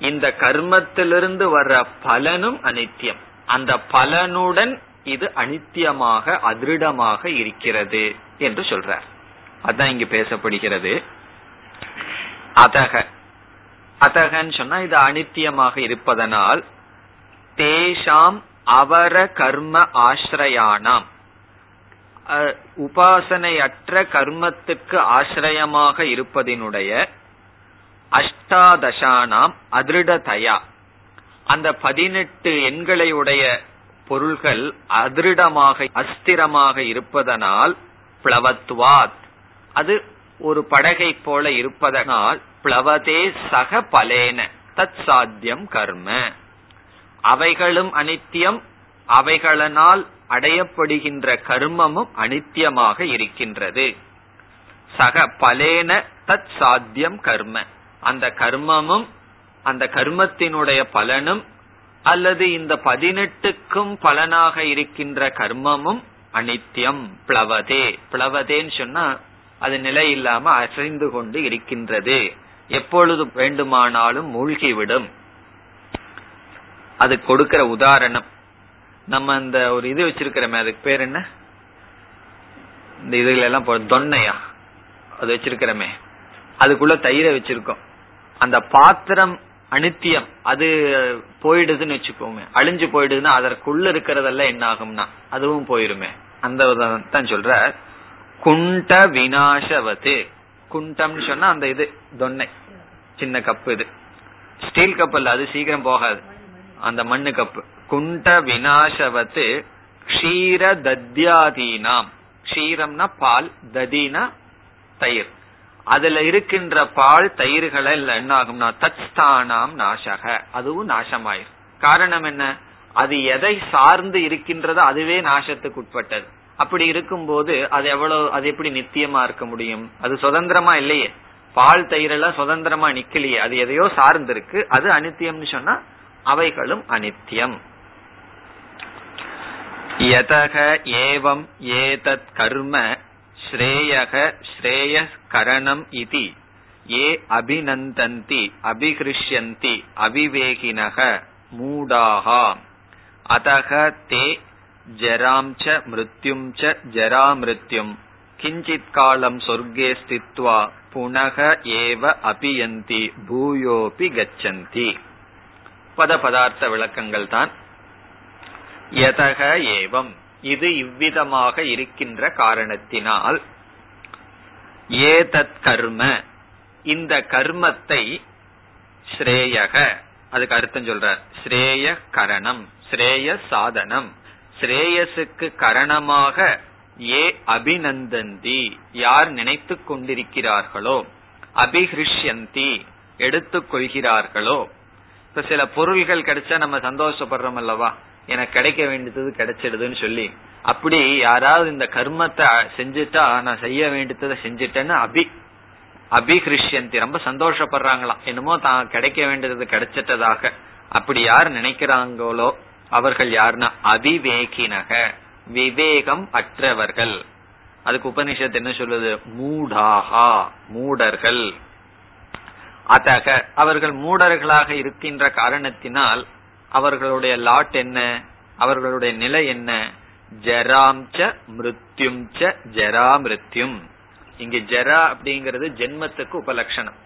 இந்த கர்மத்திலிருந்து வர்ற பலனும் அனித்தியம் அந்த பலனுடன் இது அனித்தியமாக அதிருடமாக இருக்கிறது என்று சொல்றார். அதான் இங்கு பேசப்படுகிறது. அதக. அதகன்னு சொன்னா இது அனித்தியமாக இருப்பதனால் தேஷாம் அவர கர்ம ஆசிரயானாம். உபாசனையற்ற கர்மத்துக்கு ஆசிரயமாக இருப்பதினுடைய அஷ்டாதசானாம் அதிருடதயா. அந்த பதினெட்டு எண்களை உடைய பொருள்கள் அதிருடமாக அஸ்திரமாக இருப்பதனால் பிளவத்வாத். அது ஒரு படகை போல இருப்பதனால் பிளவதே சக பலேன தத் சாத்தியம் கர்ம. அவைகளும் அனித்தியம் அவைகளனால் அடையப்படுகின்ற கர்மமும் அனித்தியமாக இருக்கின்றது. சக பலேன தத் சாத்தியம் கர்ம. அந்த கர்மமும் அந்த கர்மத்தினுடைய பலனும் அல்லது இந்த பதினெட்டுக்கும் பலனாக இருக்கின்ற கர்மமும் அனித்தியம் பிளவதே. பிளவதேன்னு சொன்னா அது நிலை இல்லாம அசைந்து கொண்டு இருக்கின்றது. எப்பொழுது வேண்டுமானாலும் மூழ்கிவிடும். அது கொடுக்கிற உதாரணம். நம்ம அந்த ஒரு இது வச்சிருக்கிறோமே அதுக்கு பேர் என்ன? இந்த இதுல எல்லாம் தொன்னையா? அது வச்சிருக்கிறோமே. அதுக்குள்ள தயிரை வச்சிருக்கோம். அந்த பாத்திரம் அனித்தியம் அது போயிடுதுன்னு வச்சுக்கோமே அழிஞ்சு போயிடுதுன்னா அதற்குள்ள இருக்கிறதெல்லாம் என்ன ஆகும்னா அதுவும் போயிருமே. அந்த தான் சொல்ற. குண்ட வினாசவத்து குண்டம்னு சொன்னா அந்த இது தொன்னை. சின்ன கப்பு இது. ஸ்டீல் கப் அல்ல அது சீக்கிரம் போகாது. அந்த மண்ணு கப்பு. குண்ட வினாசவத்து க்ஷீர தத்யாதீனாம் க்ஷீரம்னா பால் ததினா தயிர். அதுல இருக்கின்ற பால் தயிர்களை என்ன ஆகும்னா தத்ஸ்தானாம் நாசக. அதுவும் நாசமாயிரும். காரணம் என்ன? அது எதை சார்ந்து இருக்கின்றதோ அதுவே நாசத்துக்கு உட்பட்டது. அப்படி இருக்கும்போது அது எவ்வளவு அது எப்படி நித்தியமா இருக்க முடியும்? அது சுதந்திரமா இல்லையே. பால் தயிரெல்லாம் சுதந்திரமா நிக்கலையே. அது எதையோ சார்ந்து இருக்கு அது அனித்தியம்னு சொன்னா அவைகளும் அனித்தியம். யதக ஏவம் ஏதத் கர்ம ஸ்ரேயக ஸ்ரேய கரணம் இதி. ஏ அபிநந்தந்தி அபிகிருஷ்யந்தி அவிவேகினக மூடாகா அதக தே ஜராம் ச மிருத்யும் ச ஜராமிருத்யும். கிஞ்சித் காலம் சொர்க்கே ஸ்தித்வா புனக ஏவ அபியந்தி பூயோபி கச்சந்தி. பத பதார்த்த விளக்கங்கள் தான் யதக ஏவம். இது இவ்விதமாக இருக்கின்ற காரணத்தினால் ஏதத் கர்ம இந்த கர்மத்தை ஸ்ரேயக அதுக்கு அர்த்தம் சொல்றார். ஸ்ரேய கரணம் ஸ்ரேய சாதனம். ஸ்ரேயசுக்கு கரணமாக ஏ அபிநந்தந்தி யார் நினைத்து கொண்டிருக்கிறார்களோ அபிஹிருஷ்யந்தி எடுத்துக்கொள்கிறார்களோ இப்ப சில பொருள்கள் கிடைச்சா நம்ம சந்தோஷப்படுறோம் அல்லவா? எனக்கு கிடைக்க வேண்டியது கிடைச்சிடுதுன்னு சொல்லி. அப்படி யாராவது இந்த கர்மத்தை செஞ்சுட்டா நான் செய்ய வேண்டியதை செஞ்சுட்டேன்னு அபி அபிகிருஷ்யந்தி ரொம்ப சந்தோஷப்படுறாங்களாம். என்னமோ தான் கிடைக்க வேண்டியது கிடைச்சிட்டதாக. அப்படி யார் நினைக்கிறாங்களோ அவர்கள் யாருன்னா அவிவேகினக. விவேகம் அற்றவர்கள். அதுக்கு உபனிஷத்து என்ன சொல்லுது? மூடாகா மூடர்கள். அத்தக அவர்கள் மூடர்களாக இருக்கின்ற காரணத்தினால் அவர்களுடைய லாட் என்ன? அவர்களுடைய நிலை என்ன? ஜராம் ச மிருத்யும் ச ஜரா மிருத்யும் இங்க ஜரா அப்படிங்கிறது ஜென்மத்துக்கு உபலட்சணம்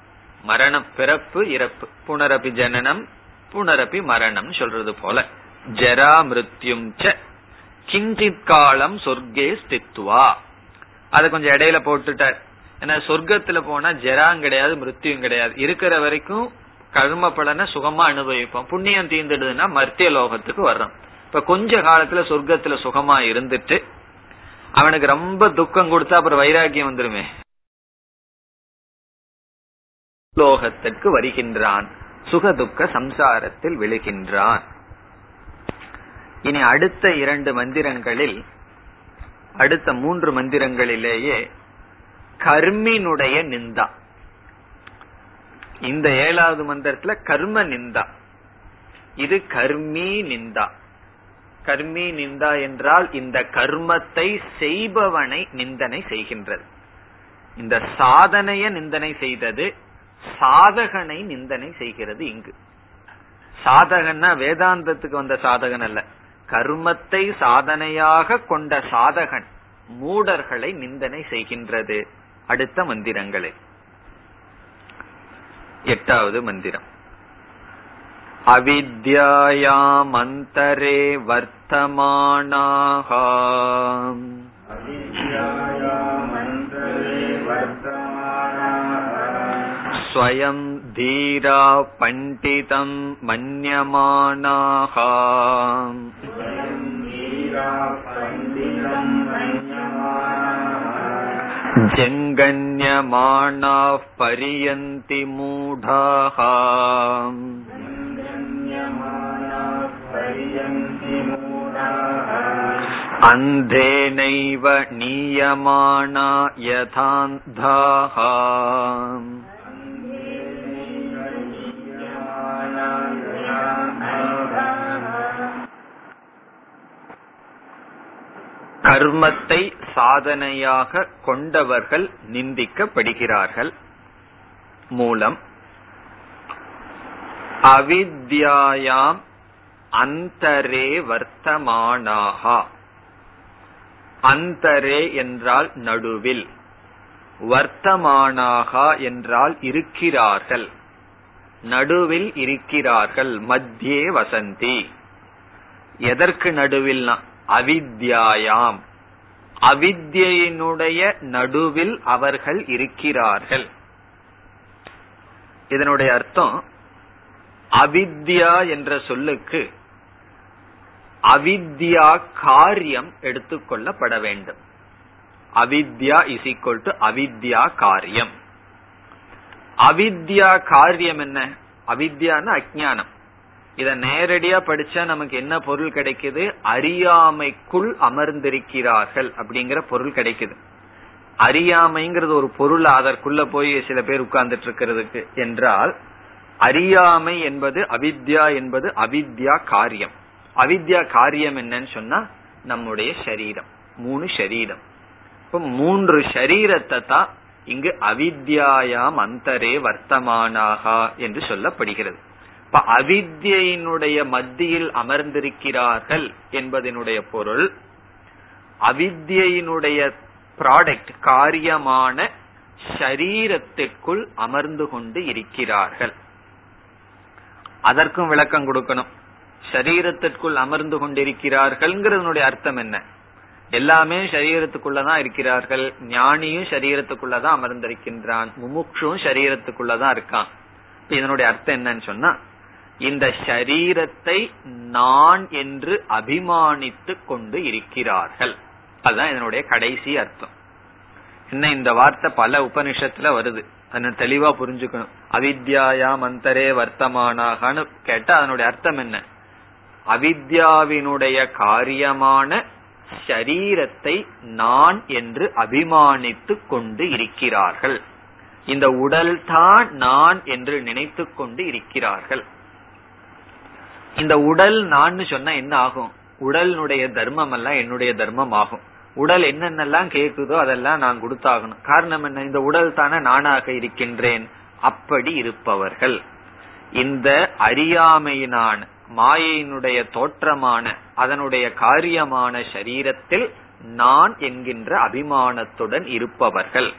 மரணம் பிறப்பு இறப்பு. புனரபி ஜனனம் புனரபி மரணம் சொல்றது போல. ஜரா மிருத்யும் கிஞ்சித் காலம் சொர்க்கே ஸ்தித்வா. அதை கொஞ்சம் இடையில போட்டுட்டார். ஏன்னா சொர்க்கத்துல போனா ஜெராம் கிடையாது மிருத்தியும் கிடையாது. இருக்கிற வரைக்கும் கர்ம பலனை சுகமா அனுபவிப்போம். புண்ணியம் தீர்ந்துடுதுன்னா மர்த்திய லோகத்துக்கு வர்றோம். இப்ப கொஞ்ச காலத்துல சொர்க்கத்துல சுகமா இருந்துட்டு அவனுக்கு ரொம்ப துக்கம் கொடுத்தா அப்புறம் வைராக்கியம் வந்துருமே. லோகத்திற்கு வருகின்றான். சுக துக்க சம்சாரத்தில் விழுகின்றான். இனி அடுத்த இரண்டு மந்திரங்களில் அடுத்த மூன்று மந்திரங்களிலேயே கர்மினுடைய நிந்தா. இந்த ஏழாவது மந்திரத்துல கர்ம நிந்தா. இது கர்மி நிந்தா. கர்மி நிந்தா என்றால் இந்த கர்மத்தை செய்பவனை நிந்தனை செய்கின்றது. இந்த சாதனைய நிந்தனை செய்தது சாதகனை நிந்தனை செய்கிறது இங்கு. சாதகன்னா வேதாந்தத்துக்கு வந்த சாதகன் அல்ல. கர்மத்தை சாதனையாக கொண்ட சாதகன் மூடர்களை நிந்தனை செய்கின்றது. அடுத்த மந்திரங்களே எட்டாவது மந்திரம் அவித்யாயாமந்தரே வர்த்தமானாக स्वयं धीरा पण्डितं मन्यमानाः जङ्गन्यमाणाः पर्यन्ति मूढाः अन्धेनैव नीयमाना यथान्धाः கர்மத்தை சாதனையாக கொண்டவர்கள் நிந்திக்கப்படுகிறார்கள். மூலம் அவித்யாயாம் அந்தரே வர்த்தமானாகா. அந்தரே என்றால் நடுவில். வர்த்தமானாகா என்றால் இருக்கிறார்கள். நடுவில் இருக்கிறார்கள் மத்தியே வசந்தி. எதற்கு நடுவில்னா? அவித்யாயாம். அவித்யினுடைய நடுவில் அவர்கள் இருக்கிறார்கள். இதனுடைய அர்த்தம் அவித்யா என்ற சொல்லுக்கு அவித்யா காரியம் எடுத்துக்கொள்ளப்பட வேண்டும். அவித்யா இஸ் ஈக்வல் டு அவித்யா காரியம். அவித்யா காரியம் என்ன? அவித்யான அஜானம் இத நேரடியா படிச்சா நமக்கு என்ன பொருள் கிடைக்குது? அறியாமைக்குள் அமர்ந்திருக்கிறார்கள் அப்படிங்கிற பொருள் கிடைக்குது. அறியாமைங்கிறது ஒரு பொருள் அதற்குள்ள போய் சில பேர் உட்கார்ந்துட்டு இருக்கிறதுக்கு என்றால் அறியாமை என்பது அவித்யா என்பது அவித்யா காரியம். அவித்யா காரியம் என்னன்னு சொன்னா நம்முடைய சரீரம் மூணு சரீரம். இப்ப மூன்று சரீரத்தை தான் இங்கு அவித்யாயாம் அந்தரே வர்த்தமானாகா என்று சொல்லப்படுகிறது. இப்ப அவித்யினுடைய மத்தியில் அமர்ந்திருக்கிறார்கள் என்பதனுடைய பொருள் அவித்யினுடைய ப்ராடக்ட் காரியமான ஷரீரத்திற்குள் அமர்ந்து கொண்டு இருக்கிறார்கள். அதற்கும் விளக்கம் கொடுக்கணும். சரீரத்திற்குள் அமர்ந்து கொண்டிருக்கிறார்கள்ங்கிறதுனுடைய அர்த்தம் என்ன? எல்லாமே சரீரத்துக்குள்ளதான் இருக்கிறார்கள். ஞானியும் சரீரத்துக்குள்ளதான் அமர்ந்திருக்கின்றான். முமுட்சும் சரீரத்துக்குள்ளதான் இருக்கான். இதனுடைய அர்த்தம் என்னன்னு சொன்னா இந்த ஷரீரத்தை நான் என்று அபிமானித்து கொண்டு இருக்கிறார்கள். அதுதான் இதனுடைய கடைசி அர்த்தம். என்ன இந்த வார்த்தை பல உபனிஷத்துல வருது. அதனை தெளிவா புரிஞ்சுக்கணும். அவித்யாயா மந்தரே வர்த்தமானாகனு கேட்டா அதனுடைய அர்த்தம் என்ன? அவித்யாவினுடைய காரியமான ஷரீரத்தை நான் என்று அபிமானித்து கொண்டு இருக்கிறார்கள். இந்த உடல் தான் நான் என்று நினைத்து கொண்டு இருக்கிறார்கள். இந்த உடல் நான் சொன்னா என்ன ஆகும்? உடலினுடைய தர்மம் எல்லாம் என்னுடைய தர்மம் ஆகும். உடல் என்னென்னலாம் கேக்குதோ அதெல்லாம் நான் கொடுத்தாகணும். காரணம் என்ன? இந்த உடல் தானே நானாக இருக்கின்றேன். அப்படி இருப்பவர்கள். இந்த அறியாமையினான் மாயையினுடைய தோற்றமான அதனுடைய காரியமான சரீரத்தில் நான் என்கின்ற அபிமானத்துடன் இருப்பவர்கள்.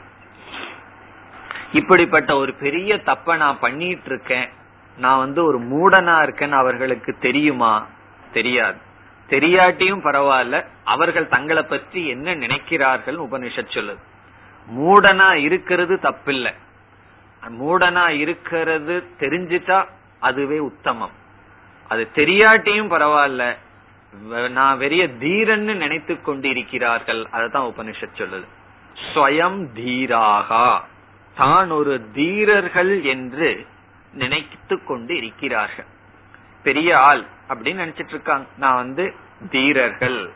இப்படிப்பட்ட ஒரு பெரிய தப்ப நான் பண்ணிட்டு இருக்கேன். நான் வந்து ஒரு மூடனா இருக்கேன்னு அவர்களுக்கு தெரியுமா? தெரியாது. தெரியாட்டியும் பரவாயில்ல அவர்கள் தங்களை பற்றி என்ன நினைக்கிறார்கள் உபனிஷத் சொல்லுது. மூடனா இருக்கிறது தப்பில்லை. மூடனா இருக்கிறது தெரிஞ்சிட்டா அதுவே உத்தமம். அது தெரியாட்டியும் பரவாயில்ல நான் வெறிய தீரன்னு நினைத்து கொண்டிருக்கிறார்கள் அதுதான் உபனிஷத் சொல்லுது. ஸ்வயம் தீராகா. தான் ஒரு தீரர்கள் என்று நினைத்து கொண்டு இருக்கிறார்கள் பெரிய ஆள் அப்படின்னு நினைச்சிட்டு இருக்காங்க நான் வந்து தீரர்கள்.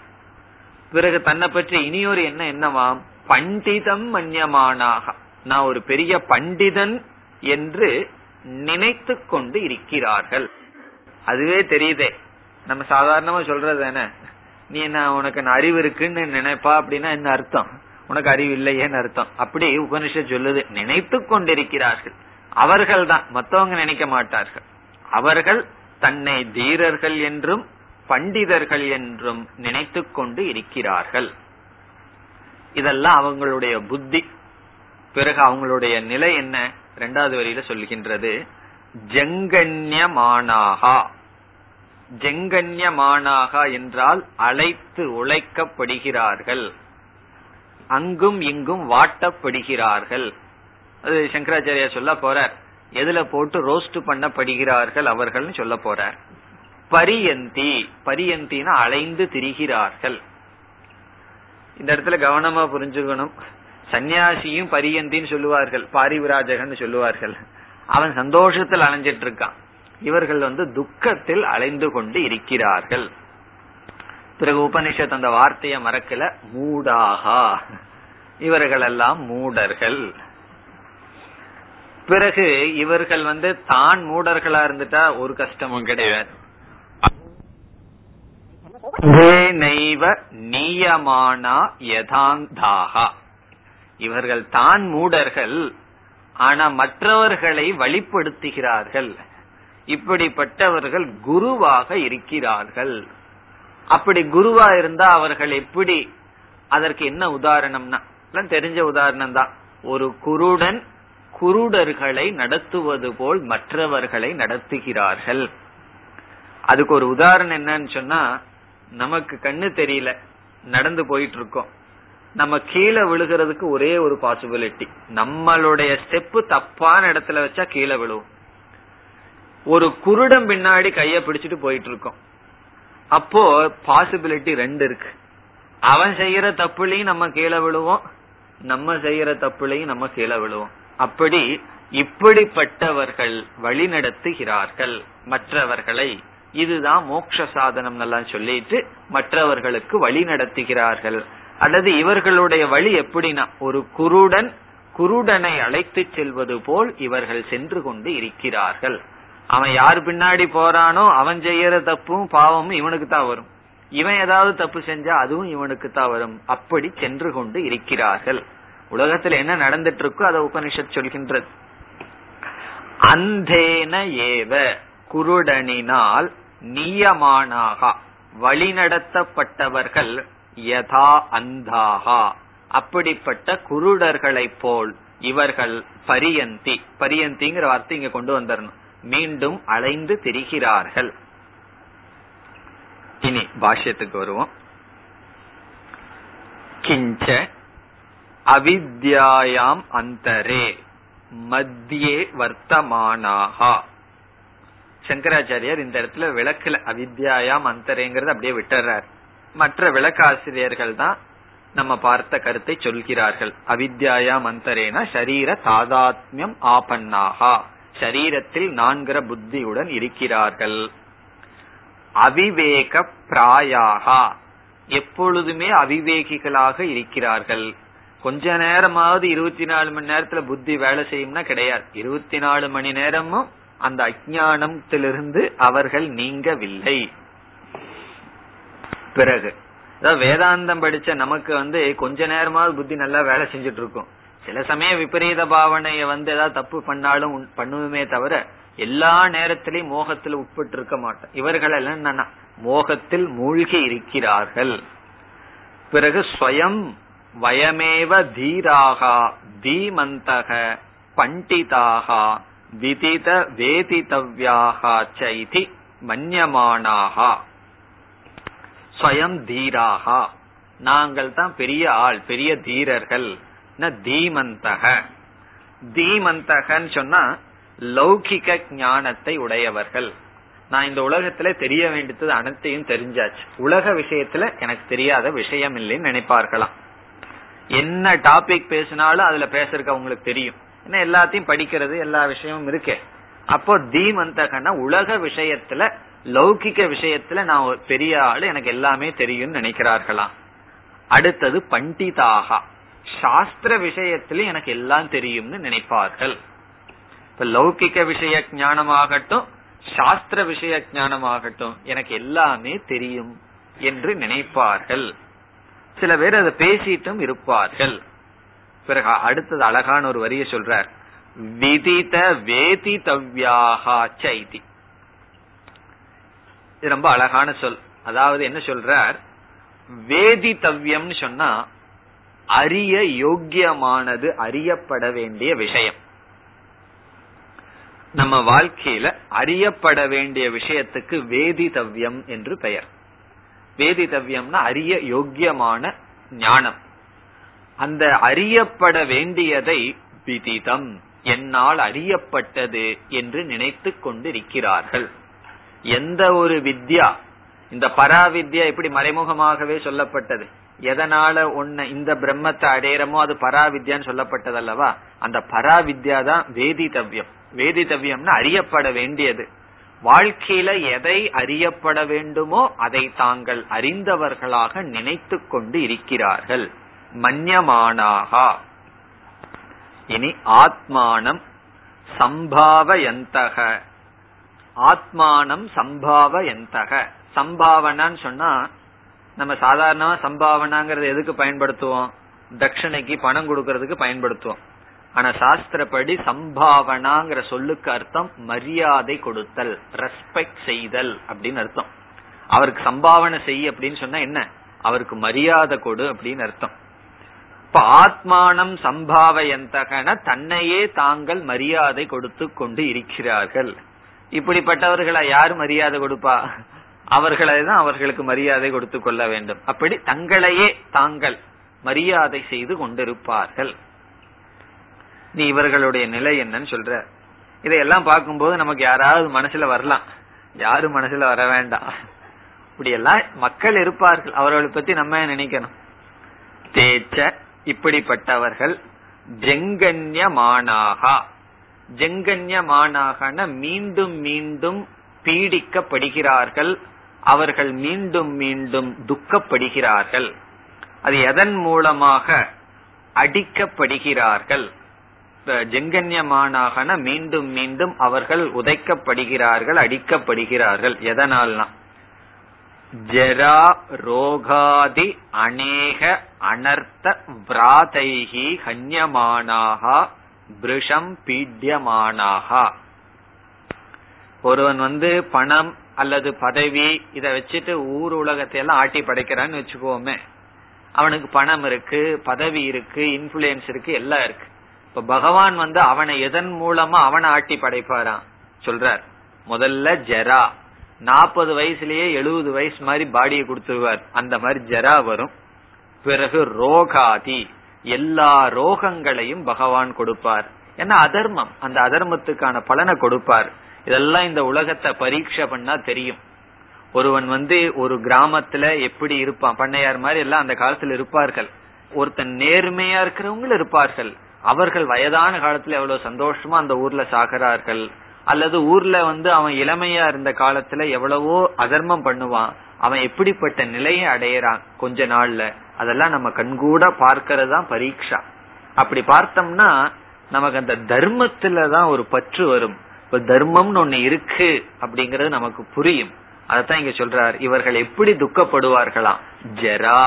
பிறகு தன்னை பற்றி இனியொரு என்ன என்னவாம் பண்டிதம் மன்யமானாக. நான் ஒரு பெரிய பண்டிதன் என்று நினைத்து கொண்டு இருக்கிறார்கள். அதுவே தெரியுதே. நம்ம சாதாரணமா சொல்றது என்ன நீ என்ன உனக்கு அறிவு இருக்குன்னு நினைப்பா அப்படின்னா என்ன அர்த்தம்? உனக்கு அறிவு இல்லையேன்னு அர்த்தம். அப்படி உபனிஷ சொல்லுது. நினைத்து கொண்டிருக்கிறார்கள் அவர்கள் தான் மற்றவங்க நினைக்க மாட்டார்கள். அவர்கள் தன்னை தீரர்கள் என்றும் பண்டிதர்கள் என்றும் நினைத்து கொண்டு இருக்கிறார்கள். இதெல்லாம் அவங்களுடைய புத்தி. பிறகு அவங்களுடைய நிலை என்ன? இரண்டாவது வரியில சொல்கின்றது ஜங்கன்யமானாகா. ஜெங்கன்யமானாகா என்றால் அழைத்து உழைக்கப்படுகிறார்கள். அங்கும் இங்கும் வாட்டப்படுகிறார்கள். அது சங்கராச்சாரியா சொல்ல போறார். எதுல போட்டு ரோஸ்ட் பண்ணப்படுகிறார்கள் அவர்கள் சொல்ல போறார். பரியந்தி பரியந்தினா அலைந்து திரிகிறார்கள். இந்த இடத்துல கவனமா புரிஞ்சுக்கணும். சன்னியாசியும் பரியந்தின்னு சொல்லுவார்கள் பாரிவிராஜகன் சொல்லுவார்கள். அவன் சந்தோஷத்தில் அலைஞ்சிட்டு இருக்கான். இவர்கள் வந்து துக்கத்தில் அலைந்து கொண்டு இருக்கிறார்கள். பிறகு உபனிஷத் அந்த வார்த்தையை மறக்கல. மூடாகா. இவர்கள் எல்லாம் மூடர்கள். பிறகு இவர்கள் வந்து தான் மூடர்களா இருந்துட்டா ஒரு கஷ்டமும் கிடையாது. நீயமானா யதாந்தாகா. இவர்கள் தான் மூடர்கள் ஆனா மற்றவர்களை வழிப்படுத்துகிறார்கள். இப்படிப்பட்டவர்கள் குருவாக இருக்கிறார்கள். அப்படி குருவா இருந்தா அவர்கள் எப்படி? அதற்கு என்ன உதாரணம்னா தெரிஞ்ச உதாரணம் தான் ஒரு குருடன் குருடர்களை நடத்துவது போல் மற்றவர்களை நடத்துகிறார்கள். அதுக்கு ஒரு உதாரணம் என்னன்னு சொன்னா நமக்கு கண்ணு தெரியல நடந்து போயிட்டு இருக்கோம் நம்ம கீழே விழுகிறதுக்கு ஒரே ஒரு பாசிபிலிட்டி நம்மளுடைய ஸ்டெப்பு தப்பான இடத்துல வச்சா கீழே விழுவும். ஒரு குருடம் பின்னாடி கைய பிடிச்சிட்டு போயிட்டு இருக்கோம் அப்போ பாசிபிலிட்டி ரெண்டு இருக்கு. அவன் செய்யற தப்புலையும் நம்ம கீழே விழுவோம் நம்ம செய்யற தப்புலையும் நம்ம கீழே விழுவோம். அப்படி இப்படிப்பட்டவர்கள் வழி நடத்துகிறார்கள் மற்றவர்களை இதுதான் மோக்ஷ சாதனம் எல்லாம் சொல்லிட்டு மற்றவர்களுக்கு வழி நடத்துகிறார்கள் அல்லது இவர்களுடைய வழி எப்படின்னா ஒரு குருடன் குருடனை அழைத்து செல்வது போல் இவர்கள் சென்று கொண்டு இருக்கிறார்கள். அவன் யார் பின்னாடி போறானோ அவன் செய்யற தப்பும் பாவமும் இவனுக்கு தான் வரும். இவன் ஏதாவது தப்பு செஞ்சா அதுவும் இவனுக்கு தான் வரும். அப்படி சென்று கொண்டு இருக்கிறார்கள். உலகத்துல என்ன நடந்துட்டு இருக்கோ அதை உபனிஷத் சொல்கின்றது. அந்தேன ஏவ குருடனினால் நியமானாக வழிநடத்தப்பட்டவர்கள் யதா அந்தாகா அப்படிப்பட்ட குருடர்களைப் போல் இவர்கள் பரியந்தி. பரியந்திங்கிற வார்த்தை இங்க கொண்டு வந்துடணும் மீண்டும் அலைந்து திரிகிறார்கள். இனி பாஷ்யத்துக்கு வருவோம். கிஞ்ச அவித்யாயாம் அந்தரே மத்தியே வர்த்தமானாகா. சங்கராச்சாரியார் இந்த இடத்துல விளக்கல அவித்யாயாம் அந்தரேங்கிறது அப்படியே விட்டுறார். மற்ற விளக்காசிரியர்கள் தான் நம்ம பார்த்த கருத்தை சொல்கிறார்கள். அவித்யாயாம் அந்தரேனா ஷரீர தாதாத்மியம் ஆபன்னாகா. சரீரத்தில் நான்கிற புத்தியுடன் இருக்கிறார்கள். அவிவேக பிராயாகா. எப்பொழுதுமே அவிவேகிகளாக இருக்கிறார்கள். கொஞ்ச நேரமாவது இருபத்தி நாலு மணி நேரத்துல புத்தி வேலை செய்யும்னா கிடையாது. இருபத்தி நாலு மணி நேரமும் அந்த அஜானத்திலிருந்து அவர்கள் நீங்கவில்லை. பிறகு. அதாவது வேதாந்தம் படிச்ச நமக்கு வந்து கொஞ்ச நேரமாவது புத்தி நல்லா வேலை செஞ்சுட்டு இருக்கும் சில சமயம் விபரீத பாவனைய வந்து ஏதாவது தப்பு பண்ணாலும் பண்ணுவோமே தவிர எல்லா நேரத்திலையும் மோகத்தில் உட்பட்டு இருக்க மாட்டோம். இவர்கள் எல்லாம் என்னன்னா மோகத்தில் மூழ்கி இருக்கிறார்கள். பிறகு ஸ்வயம் வயமேவ தீராகா தீமந்தக பண்டிதாக விதித வேதிதவ்யாக சைதி மன்யமானாகா. ஸ்வயம் தீராகா. நாங்கள் தான் பெரிய ஆள் பெரிய தீரர்கள். தீமந்தக. தீமந்தகன்னு சொன்னா லௌகிக ஞானத்தை உடையவர்கள். நான் இந்த உலகத்துல தெரிய வேண்டியது அனைத்தையும் தெரிஞ்சாச்சு. உலக விஷயத்துல எனக்கு தெரியாத விஷயம் இல்லைன்னு நினைப்பார்களாம். என்ன டாபிக் பேசினாலும் அதுல பேசுறதுக்கு அவங்களுக்கு தெரியும். ஏன்னா எல்லாத்தையும் படிக்கிறது எல்லா விஷயமும் இருக்கே. அப்போ தீமந்தகன உலக விஷயத்துல லௌகிக்க விஷயத்துல நான் பெரிய ஆளு எனக்கு எல்லாமே தெரியும்னு நினைக்கிறார்களாம். அடுத்தது பண்டிதாகா. சாஸ்திர விஷயத்துல எனக்கு எல்லாம் தெரியும்னு நினைப்பார்கள். இப்ப லௌகிக்க விஷய ஞானமாகட்டும் சாஸ்திர விஷய ஞானமாகட்டும் எனக்கு எல்லாமே தெரியும் என்று நினைப்பார்கள். சில பேர் அதை பேசிட்டும் இருப்பார்கள். பிறகு அடுத்தது அழகான ஒரு வரிய சொல்றார். விதித வேதி தவ்யாகா சைதி. இது ரொம்ப அழகான சொல். அதாவது என்ன சொல்றார்? வேதி தவ்யம்னு சொன்னா அறிய யோக்கியமானது அறியப்பட வேண்டிய விஷயம். நம்ம வாழ்க்கையில அறியப்பட வேண்டிய விஷயத்துக்கு வேதி தவ்யம் என்று பெயர். வேதிதவ்யம்னா அறிய யோக்கியமான ஞானம். அந்த அறியப்பட வேண்டியதை விதிதம். என்னால் அறியப்பட்டது என்று நினைத்து கொண்டிருக்கிறார்கள். எந்த ஒரு வித்யா இந்த பராவித்யா எப்படி மறைமுகமாகவே சொல்லப்பட்டது. எதனால ஒன்ன இந்த பிரம்மத்தை அடையிறமோ அது பராவித்யான்னு சொல்லப்பட்டது அல்லவா அந்த பராவித்யா தான் வேதிதவ்யம். வேதிதவ்யம்னு அறியப்பட வேண்டியது. வாழ்க்கையில எதை அறியப்பட வேண்டுமோ அதை தாங்கள் அறிந்தவர்களாக நினைத்து கொண்டு இருக்கிறார்கள். மன்யமானாகா. இனி ஆத்மானம் சம்பாவயந்தக. ஆத்மானம் சம்பாவயந்தக. சம்பாவனான்னு சொன்னா நம்ம சாதாரணமா சம்பாவனாங்கிறது எதுக்கு பயன்படுத்துவோம்? தட்சணைக்கு பணம் கொடுக்கறதுக்கு பயன்படுத்துவோம். ஆனா சாஸ்திரப்படி சம்பாவனாங்கிற சொல்லுக்கு அர்த்தம் மரியாதை கொடுத்தல் ரெஸ்பெக்ட் செய்தல் அப்படின்னு அர்த்தம். அவருக்கு சம்பாவனை செய் அப்படின்னு சொன்னா என்ன? அவருக்கு மரியாதை கொடு அப்படின்னு அர்த்தம். இப்ப ஆத்மானம் சம்பாவயந்தகன தன்னையே தாங்கள் மரியாதை கொடுத்து கொண்டு இருக்கிறார்கள். இப்படிப்பட்டவர்களை யார் மரியாதை கொடுப்பா? அவர்களை தான் அவர்களுக்கு மரியாதை கொடுத்து கொள்ள வேண்டும். அப்படி தங்களையே தாங்கள் மரியாதை செய்து கொண்டிருப்பார்கள். நீ இவர்களுடைய நிலை என்னன்னு சொல்ற. இதையெல்லாம் பார்க்கும்போது நமக்கு யாராவது மனசுல வரலாம். யாரும் மனசுல வர வேண்டாம். இப்படி எல்லாம் மக்கள் இருப்பார்கள். அவர்களை பத்தி நம்ம நினைக்கணும்? தேச்ச இப்படிப்பட்டவர்கள் ஜெங்கன்யமானாகா. ஜெங்கன்யமானாகன மீண்டும் மீண்டும் பீடிக்கப்படுகிறார்கள். அவர்கள் மீண்டும் மீண்டும் துக்கப்படுகிறார்கள். அது எதன் மூலமாக அடிக்கப்படுகிறார்கள்? ஜெங்கன்யமானாகன மீண்டும் மீண்டும் அவர்கள் உதைக்கப்படுகிறார்கள் அடிக்கப்படுகிறார்கள். எதனால்னா ஜரா ரோகாதி அநேக அனர்த்த விராதைகி ஹன்யமானாகா பிருஷம் பீட்யமானாகா. ஒருவன் வந்து பணம் அல்லது பதவி இத வச்சுட்டு ஊர் உலகத்தை எல்லாம் ஆட்டி படைக்கிறான்னு வச்சுக்கோமே. அவனுக்கு பணம் இருக்கு பதவி இருக்கு இன்ஃபுளுயன்ஸ் இருக்கு எல்லாம் இருக்கு. இப்ப பகவான் வந்து அவனை எதன் மூலமா அவனை ஆட்டி படைப்பாராம்? சொல்றார் முதல்ல ஜரா. நாற்பது வயசுலயே எழுபது வயசு மாதிரி பாடியை கொடுத்துருவார். அந்த மாதிரி ஜரா வரும். பிறகு ரோகாதி. எல்லா ரோகங்களையும் பகவான் கொடுப்பார். ஏன்னா அதர்மம் அந்த அதர்மத்துக்கான பலனை கொடுப்பார். இதெல்லாம் இந்த உலகத்தை பரீட்சை பண்ணா தெரியும். ஒருவன் வந்து ஒரு கிராமத்துல எப்படி இருப்பான்? பண்ணையார் மாதிரி எல்லாம் அந்த காலத்துல இருப்பார்கள். ஒருத்தன் நேர்மையா இருக்கிறவங்களும் இருப்பார்கள். அவர்கள் வயதான காலத்துல எவ்வளவு சந்தோஷமா அந்த ஊர்ல சாகிறார்கள் அல்லது ஊர்ல வந்து அவன் இளமையா இருந்த காலத்துல எவ்வளவோ அதர்மம் பண்ணுவான் அவன் எப்படிப்பட்ட நிலையை அடையறான் கொஞ்ச நாள்ல அதெல்லாம் நம்ம கண்கூட பார்க்கறது தான் பரீட்சா. அப்படி பார்த்தோம்னா நமக்கு அந்த தர்மத்துலதான் ஒரு பற்று வரும். இப்ப தர்மம்னு ஒண்ணு இருக்கு அப்படிங்கறது நமக்கு புரியும். அதத்தான் இங்க சொல்றார் இவர்கள் எப்படி துக்கப்படுவார்களாம் ஜெரா.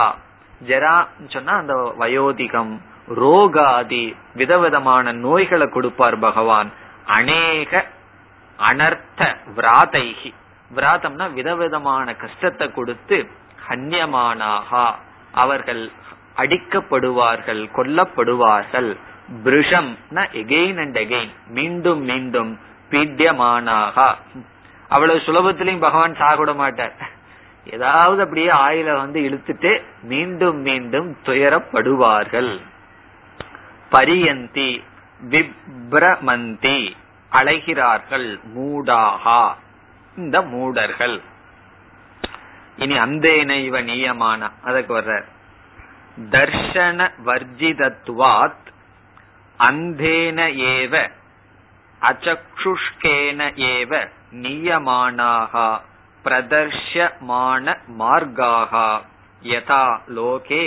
ஜெரா சொன்னா அந்த வயோதிகம் ரோகாதி விதவிதமான நோய்களை கொடுப்பார் பகவான். அநேக அனர்த்த விராதைகி. விராதம்னா விதவிதமான கஷ்டத்தை கொடுத்து ஹன்யமானாகா. அவர்கள் அடிக்கப்படுவார்கள் கொல்லப்படுவார்கள். பிருஷம் எகெயின் அண்ட் எகெயின் மீண்டும் மீண்டும் பீட்யமானாகா. அவ்வளவு சுலபத்திலையும் பகவான் சாகுட மாட்டார். ஏதாவது அப்படியே ஆயில வந்து இழுத்துட்டு மீண்டும் மீண்டும் துயரப்படுவார்கள். பரியந்தி விப்ரமந்தி அழைகிறார்கள் மூடாகா. இந்த மூடர்கள். இனி அந்தேன இவ நியமான அதுக்கு வர்ற. தர்ஷன வர்ஜிதத்துவாத் அந்தேன ஏவ அச்சுஷ்கேன ஏவ நியமானாக பிரதர்ஷமான மார்காக யதா லோகே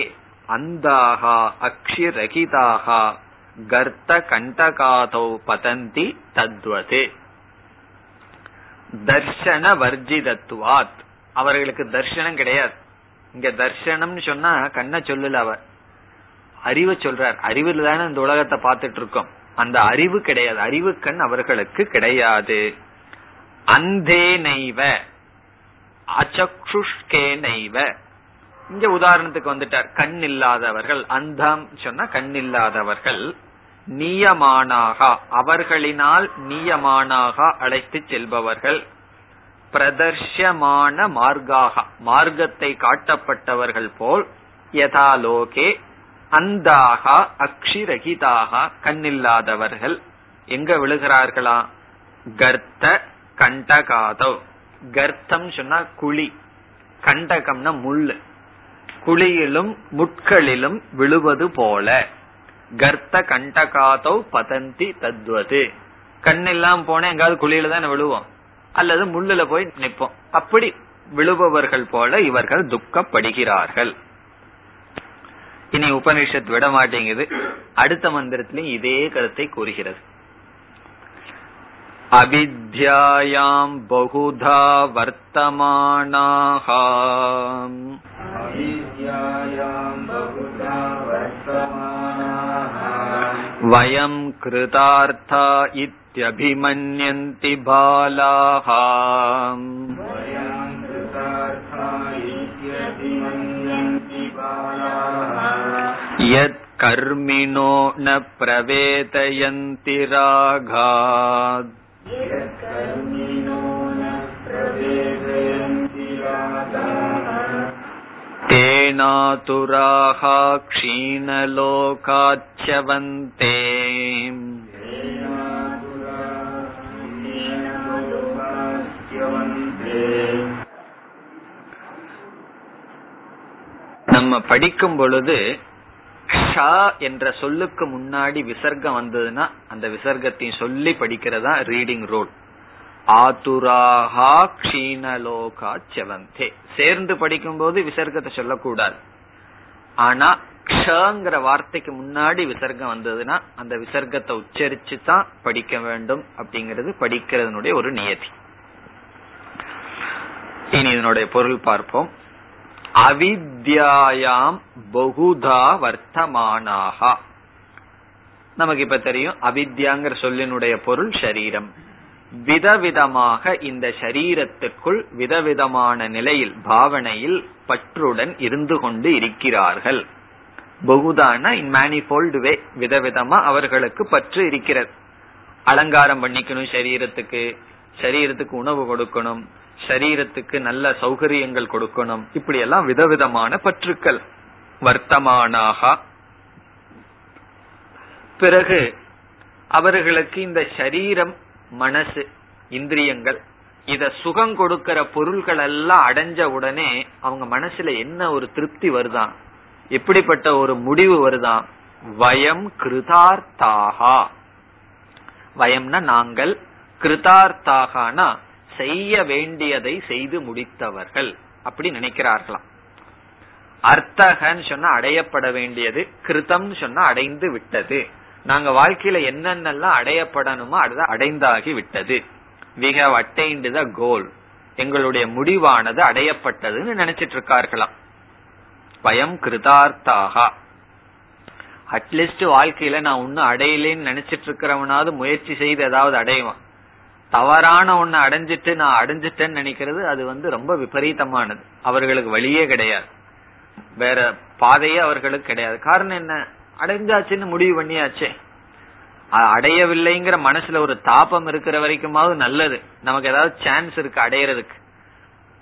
அந்தாகா அக்ஷிரகிதாகா கர்த்த கண்டகாதோ பதந்தி தத்வது. தர்ஷன வர்ஜிதத்துவாத் அவர்களுக்கு தர்ஷனம் கிடையாது. இங்க தர்ஷனம்னு சொன்னா கண்ண சொல்லல அவர். அறிவு சொல்றார். அறிவில் தானே இந்த உலகத்தை பார்த்துட்டு இருக்கோம் அந்த அறிவு கிடையாது. அறிவு கண் அவர்களுக்கு கிடையாது. அந்தே நெய்வ அச்சுஷ்கே நைவ இங்க உதாரணத்துக்கு வந்துட்டார். கண் இல்லாதவர்கள் அந்தம் சொன்னா கண் இல்லாதவர்கள் நியமானாக. அவர்களினால் நியமானாக அழைத்து செல்பவர்கள். பிரதர்ஷமான மார்க்காக. மார்க்கத்தை காட்டப்பட்டவர்கள் போல் யதாலோகே. அந்தாக. அக்ஷிரகிதாக. கண்ணில்லாதவர்கள். எங்க விழுகிறார்களா? கர்த்த கண்டகாதவ். கர்த்தம் சொன்னா குழி. கண்டகம்னா முள்ளு. குழியிலும் முட்களிலும் விழுவது போல. கர்த்த கண்டகாதோ பதந்தி தத்வது. கண்ணெல்லாம் போன எங்காவது குழியில தான் விழுவோம். அல்லது முள்ளுல போய் நிற்போம். அப்படி விழுபவர்கள் போல இவர்கள் துக்கப்படுகிறார்கள். இனி உபனிஷத் விட மாட்டேங்குது. அடுத்த மந்திரத்திலும் இதே கருத்தை கூறுகிறது. அவித்யாயாம் பகுதா வர்த்தமானாக वयं कृतार्था इत्यभिमन्यन्ति बालाः यत्कर्मिणो न प्रवेतयन्ति राघात् यत्कर्मिणो न प्रवेतयन्ति राघात् तेनातुराः क्षीणलोकाच्यवन्ते நம்ம படிக்கும் பொழுது ஷா என்ற சொல்லுக்கு முன்னாடி விசர்க்கம் வந்ததுன்னா அந்த விசர்க்கத்தையும் சொல்லி படிக்கிறதா ரீடிங் ரோல் ஆதுராகா க்ஷீணலோகா செவந்தே சேர்ந்து படிக்கும் போது விசர்க்கத்தை சொல்லக்கூடாது. ஆனா க்ஷங்கிற வார்த்தைக்கு முன்னாடி விசர்க்கம் வந்ததுன்னா அந்த விசர்க்கத்தை உச்சரிச்சு தான் படிக்க வேண்டும் அப்படிங்கிறது படிக்கிறதுனுடைய ஒரு நியதி. இனி இதனுடைய பொருள் பார்ப்போம். அவித்யாயாம் பகுதா வர்த்தமானாக. நமக்கு இப்ப தெரியும் அவித்யாங்கிற சொல்லினுடைய பொருள் சரீரம். விதவிதமாக இந்த சரீரத்திற்குள் விதவிதமான நிலையில் பாவனையில் பற்றுடன் இருந்து கொண்டு இருக்கிறார்கள். பகுதான இன் மேனிஃபோல்டு வே விதவிதமா அவர்களுக்கு பற்று இருக்கிறது. அலங்காரம் பண்ணிக்கணும் சரீரத்துக்கு சரீரத்துக்கு உணவு கொடுக்கணும் சரீரத்துக்கு நல்ல சௌகரியங்கள் கொடுக்கணும் இப்படி எல்லாம் விதவிதமான பற்றுக்கள். வர்த்தமானாக. பிறகு அவர்களுக்கு இந்த சரீரம் மனசு இந்திரியங்கள் இத சுகம் கொடுக்கிற பொருள்கள் எல்லாம் அடைஞ்ச உடனே அவங்க மனசுல என்ன ஒரு திருப்தி வருதான் எப்படிப்பட்ட ஒரு முடிவு வருதான் வயம் கிருதார்த்தாகா. வயம்னா நாங்கள் கிருதார்த்தாகனா செய்ய வேண்டியதை செய்து முடித்தவர்கள் அப்படி நினைக்கிறார்களாம். அர்த்தகன்னு சொன்னா அடையப்பட வேண்டியது கிருதம்னு சொன்னா அடைந்து விட்டது. நாங்க வாழ்க்கையில என்னென்னலாம் அடையப்படணுமோ அதுதான் அடைந்தாகி விட்டது. We have attained the goal எங்களுடைய முடிவானது அடையப்பட்டதுன்னு நினைச்சிட்டு இருக்கார்களாம். பயம் கிருதார்த்தாக. அட்லீஸ்ட் வாழ்க்கையில நான் ஒன்னும் அடையலேன்னு நினைச்சிட்டு இருக்கிறவனாவது முயற்சி செய்து ஏதாவது அடைவான். தவறான ஒன்னு அடைஞ்சிட்டு நான் அடைஞ்சிட்டேன்னு நினைக்கிறது அது வந்து ரொம்ப விபரீதமானது. அவர்களுக்கு வழியே கிடையாது. வேற பாதையே அவர்களுக்கு கிடையாது. காரணம் என்ன? அடைஞ்சாச்சுன்னு முடிவு பண்ணியாச்சே. அடையவில்லைங்கிற மனசுல ஒரு தாபம் இருக்கிற வரைக்குமாவது நல்லது. நமக்கு ஏதாவது சான்ஸ் இருக்கு அடையறதுக்கு.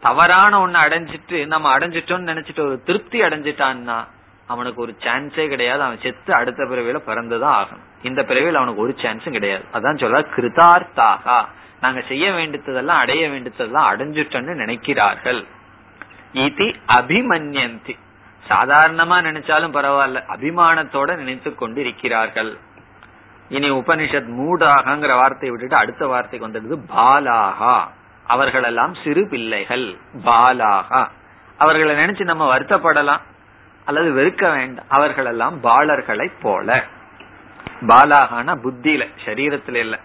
தவறான ஒண்ணு அடைஞ்சிட்டு நம்ம அடைஞ்சிட்டோம்னு நினைச்சிட்டு ஒரு திருப்தி அடைஞ்சிட்டான்னா அவனுக்கு ஒரு சான்ஸே கிடையாது. அவன் செத்து அடுத்த பிறவியில பிறந்துதான் ஆகணும். இந்த பிறவியில் அவனுக்கு ஒரு சான்ஸும் கிடையாது. அதான் சொல்ல கிருதார்த்தாகா. நாங்க செய்ய வேண்டியதெல்லாம் அடைய வேண்டியதெல்லாம் அடைஞ்சிட்டோம்னு நினைக்கிறார்கள். இது அபிமன்யந்தி. சாதாரணமா நினைச்சாலும் பரவாயில்ல. அபிமானத்தோட நினைத்து கொண்டு இருக்கிறார்கள் இனி உபனிஷத் மூடாகங்கிற வார்த்தையை விட்டுட்டு அடுத்த வார்த்தைக்கு வந்துடுது பாலாகா. அவர்களெல்லாம் சிறு பிள்ளைகள். பாலாகா. அவர்களை நினைச்சு நம்ம வருத்தப்படலாம் அல்லது வெறுக்க வேண்டாம். அவர்களெல்லாம் பாலர்களை போல. பாலாகான புத்தியில சரீரத்துல இல்ல.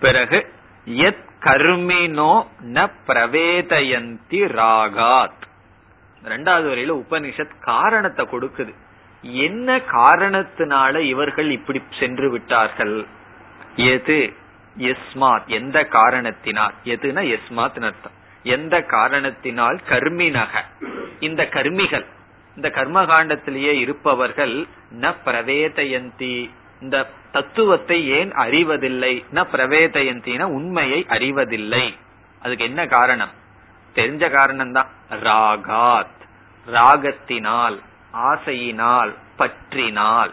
பிறகு எத் கர்மினோ ந பிரவேதயந்தி ராகாத். ரெண்டாவது வரையில உபனிஷத் காரணத்தை கொடுக்குது. என்ன காரணத்தினால இவர்கள் இப்படி சென்று விட்டார்கள்? எது? எஸ்மாத். எந்த காரணத்தினால்? எதுனா எஸ்மாத் அர்த்தம். எந்த காரணத்தினால்? கர்மினக. இந்த கர்மிகள். இந்த கர்மகாண்டத்திலேயே இருப்பவர்கள் ந பிரவேதயந்தி இந்த தத்துவத்தை ஏன் அறிவதில்லை? ந பிரவேதயந்தின உண்மையை அறிவதில்லை. அதுக்கு என்ன காரணம்? தெரிஞ்ச காரணம் தான் ராகாத் ராகத்தினால் ஆசையினால் பற்றினால்.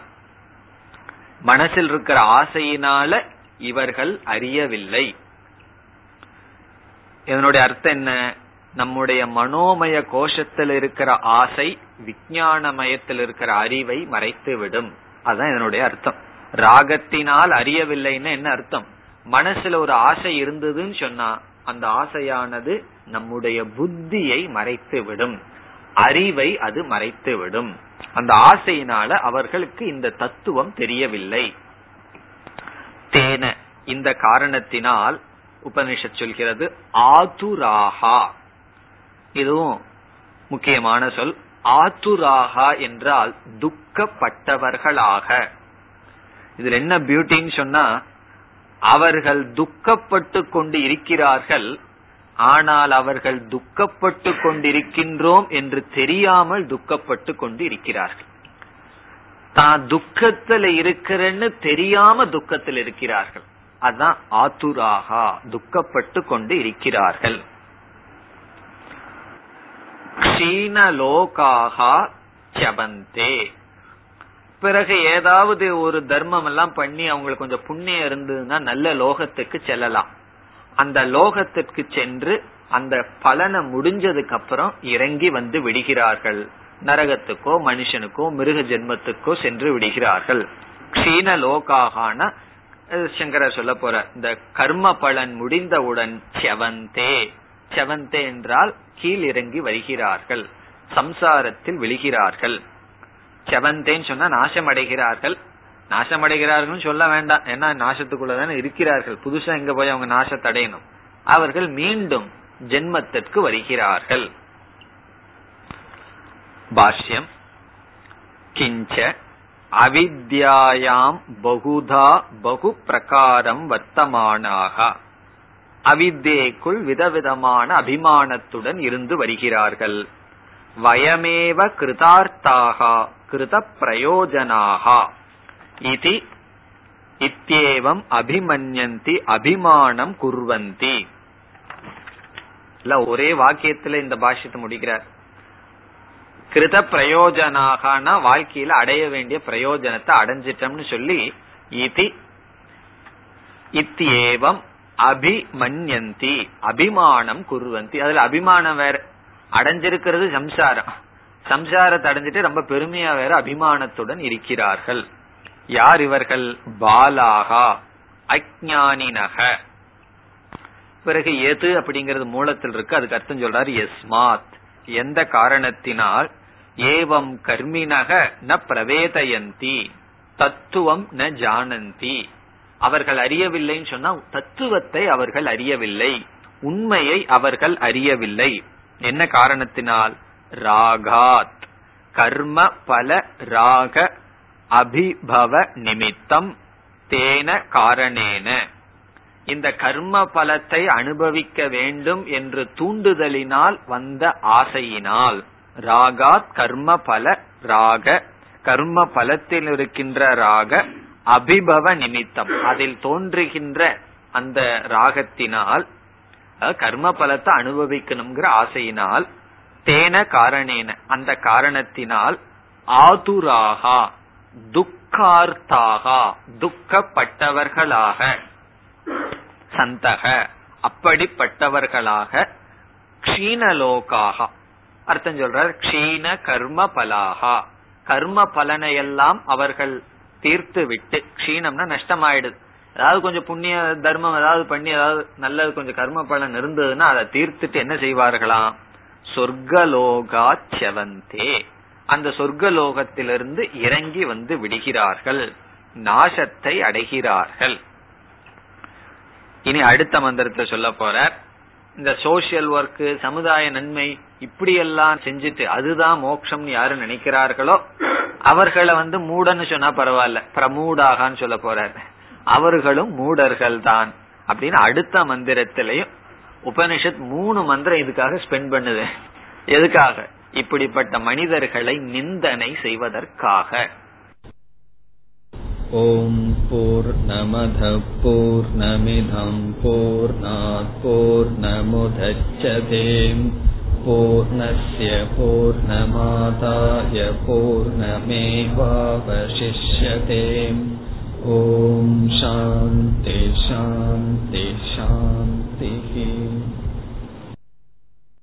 மனசில் இருக்கிற ஆசையினால இவர்கள் அறியவில்லை. இதனுடைய அர்த்தம் என்ன? நம்முடைய மனோமய கோஷத்தில் இருக்கிற ஆசை விஞ்ஞானமயத்தில் இருக்கிற அறிவை மறைத்து விடும் அதுதான் இதனுடைய அர்த்தம். ராகத்தினால் அறியவில்லைன்னு என்ன அர்த்தம்? மனசுல ஒரு ஆசை இருந்ததுன்னு சொன்னா அந்த ஆசையானது நம்முடைய புத்தியை மறைத்து விடும் அறிவை அது மறைத்து விடும் அந்த ஆசையினால அவர்களுக்கு இந்த தத்துவம் தெரியவில்லை. தேன இந்த காரணத்தினால் உபனிஷத் சொல்கிறது ஆதுராகா. இதுவும் முக்கியமான சொல். ஆத்துராகா என்றால் துக்கப்பட்டவர்களாக. இதுல என்ன பியூட்டின்னு சொன்னா அவர்கள் துக்கப்பட்டு கொண்டு இருக்கிறார்கள் ஆனால் அவர்கள் துக்கப்பட்டு கொண்டிருக்கின்றோம் என்று தெரியாமல் துக்கப்பட்டு கொண்டு இருக்கிறார்கள் தான் துக்கத்துல இருக்கிறேன்னு தெரியாம துக்கத்தில் இருக்கிறார்கள். அதான் ஆத்துராகா துக்கப்பட்டு கொண்டு இருக்கிறார்கள். க்ஷீணலோகாகா சபந்தே பிறகு ஏதாவது ஒரு தர்மம் எல்லாம் பண்ணி அவங்களுக்கு கொஞ்சம் புண்ணியம் இருந்ததுன்னா நல்ல லோகத்துக்கு செல்லலாம். அந்த லோகத்திற்கு சென்று அந்த பலனை முடிஞ்சதுக்கு அப்புறம் இறங்கி வந்து விடுகிறார்கள். நரகத்துக்கோ மனுஷனுக்கோ மிருக ஜென்மத்துக்கோ சென்று விடுகிறார்கள். க்ஷீண லோகாகான சங்கரர் சொல்ல போற இந்த கர்ம பலன் முடிந்தவுடன் செவந்தே செவந்தே என்றால் கீழ் இறங்கி வருகிறார்கள். சம்சாரத்தில் விழுகிறார்கள். செவந்தேன்னு சொன்னா நாசம் அடைகிறார்கள் நாசமடைகிறார்கள் சொல்ல வேண்டாம். ஏன்னா நாசத்துக்குள்ளதானே இருக்கிறார்கள். புதுசா எங்க போய் அவங்க நாசத்தை அடையணும். அவர்கள் மீண்டும் ஜென்மத்திற்கு வருகிறார்கள். பாஷ்யம். கிஞ்ச அவித்யாயாம் பகுதா பகு பிரகாரம் வர்த்தமானாக. அவித்தேக்குள் விதவிதமான அபிமானத்துடன் இருந்து வருகிறார்கள். வயமேவ கிருதார்த்தாக கிருத பிரயோஜனாக இது இத்தியேவம் அபிமன்யந்தி அபிமானம் குர்வந்தி இல்ல ஒரே வாக்கியத்துல இந்த பாஷ்யத்தை முடிக்கிறார். கிருத பிரயோஜனாகனா வாழ்க்கையில அடைய வேண்டிய பிரயோஜனத்தை அடைஞ்சிட்டோம்னு சொல்லி இது இத்தியேவம் அபிமன்யந்தி அபிமானம் குருவந்தி. அதுல அபிமானம் வேற. அடைஞ்சிருக்கிறது சம்சாரம். சம்சாரத்தை அடைஞ்சிட்டு ரொம்ப பெருமையா வேற அபிமானத்துடன் இருக்கிறார்கள். யார் இவர்கள்? பாலாகா அஜானினக பிறகு எது அப்படிங்கிறது மூலத்தில் இருக்கு. அதுக்கு அர்த்தம் சொல்றாரு எஸ்மாத். எந்த காரணத்தினால்? ஏவம் கர்மினக ந பிரவேதயந்தி தத்துவம் ந ஜானந்தி. அவர்கள் அறியவில்லைன்னு சொன்னா தத்துவத்தை அவர்கள் அறியவில்லை. உண்மையை அவர்கள் அறியவில்லை. என்ன காரணத்தினால்? ராகாத். கர்ம பல ராக அபிபவ நிமித்தம் தேன காரணேன. இந்த கர்ம பலத்தை அனுபவிக்க வேண்டும் என்று தூண்டுதலினால் வந்த ஆசையினால். ராகாத் கர்ம பல ராக கர்ம பலத்தில் இருக்கின்ற ராக அபிபவ நிமித்தம். அதில் தோன்றுகின்ற அந்த ராகத்தினால் கர்ம பலத்தை அனுபவிக்கணுங்கிற ஆசையினால் தேன காரணேன. அந்த காரணத்தினால் ஆதுராகா. துக்கார்த்தாகா துக்கப்பட்டவர்களாக. சந்தக அப்படிப்பட்டவர்களாக க்ஷீணலோகாக அர்த்தம் சொல்றார் க்ஷீண கர்ம பலாகா கர்ம பலனையெல்லாம் அவர்கள் தீர்த்து விட்டு க்ஷீணம்னா நஷ்டமாயிடுது. ஏதாவது கொஞ்சம் புண்ணிய தர்மம் ஏதாவது பண்ணி ஏதாவது நல்லது கொஞ்சம் கர்ம பலன் இருந்ததுன்னா அதை தீர்த்துட்டு என்ன செய்வார்களாம்? சொர்க்கலோகா செவந்தே. அந்த சொர்க்கலோகத்திலிருந்து இறங்கி வந்து விடுகிறார்கள். நாசத்தை அடைகிறார்கள். இனி அடுத்த மந்திரத்தை சொல்ல போற இந்த சோசியல் ஒர்க் சமுதாய நன்மை இப்படியெல்லாம் செஞ்சுட்டு அதுதான் மோட்சம் யாரு நினைக்கிறார்களோ அவர்களை வந்து மூடன்னு சொன்னா பரவாயில்ல. பிரமூடாகான்னு சொல்ல போறார். அவர்களும் மூடர்கள் தான் அப்படின்னு அடுத்த மந்திரத்திலையும் உபனிஷத் மூணு மந்திரம் இதுக்காக ஸ்பெண்ட் பண்ணுது. எதுக்காக? இப்படிப்பட்ட மனிதர்களை நிந்தனை செய்வதற்காக. ஓம் போர் நமத போர் நமிதம் போர் போர் நமுதச்சதேம் பூர்ணய பூர்ணமாதாய பூர்ணமேவாவசிஷ்யதேம். ஓம் சாந்தி சாந்தி சாந்தி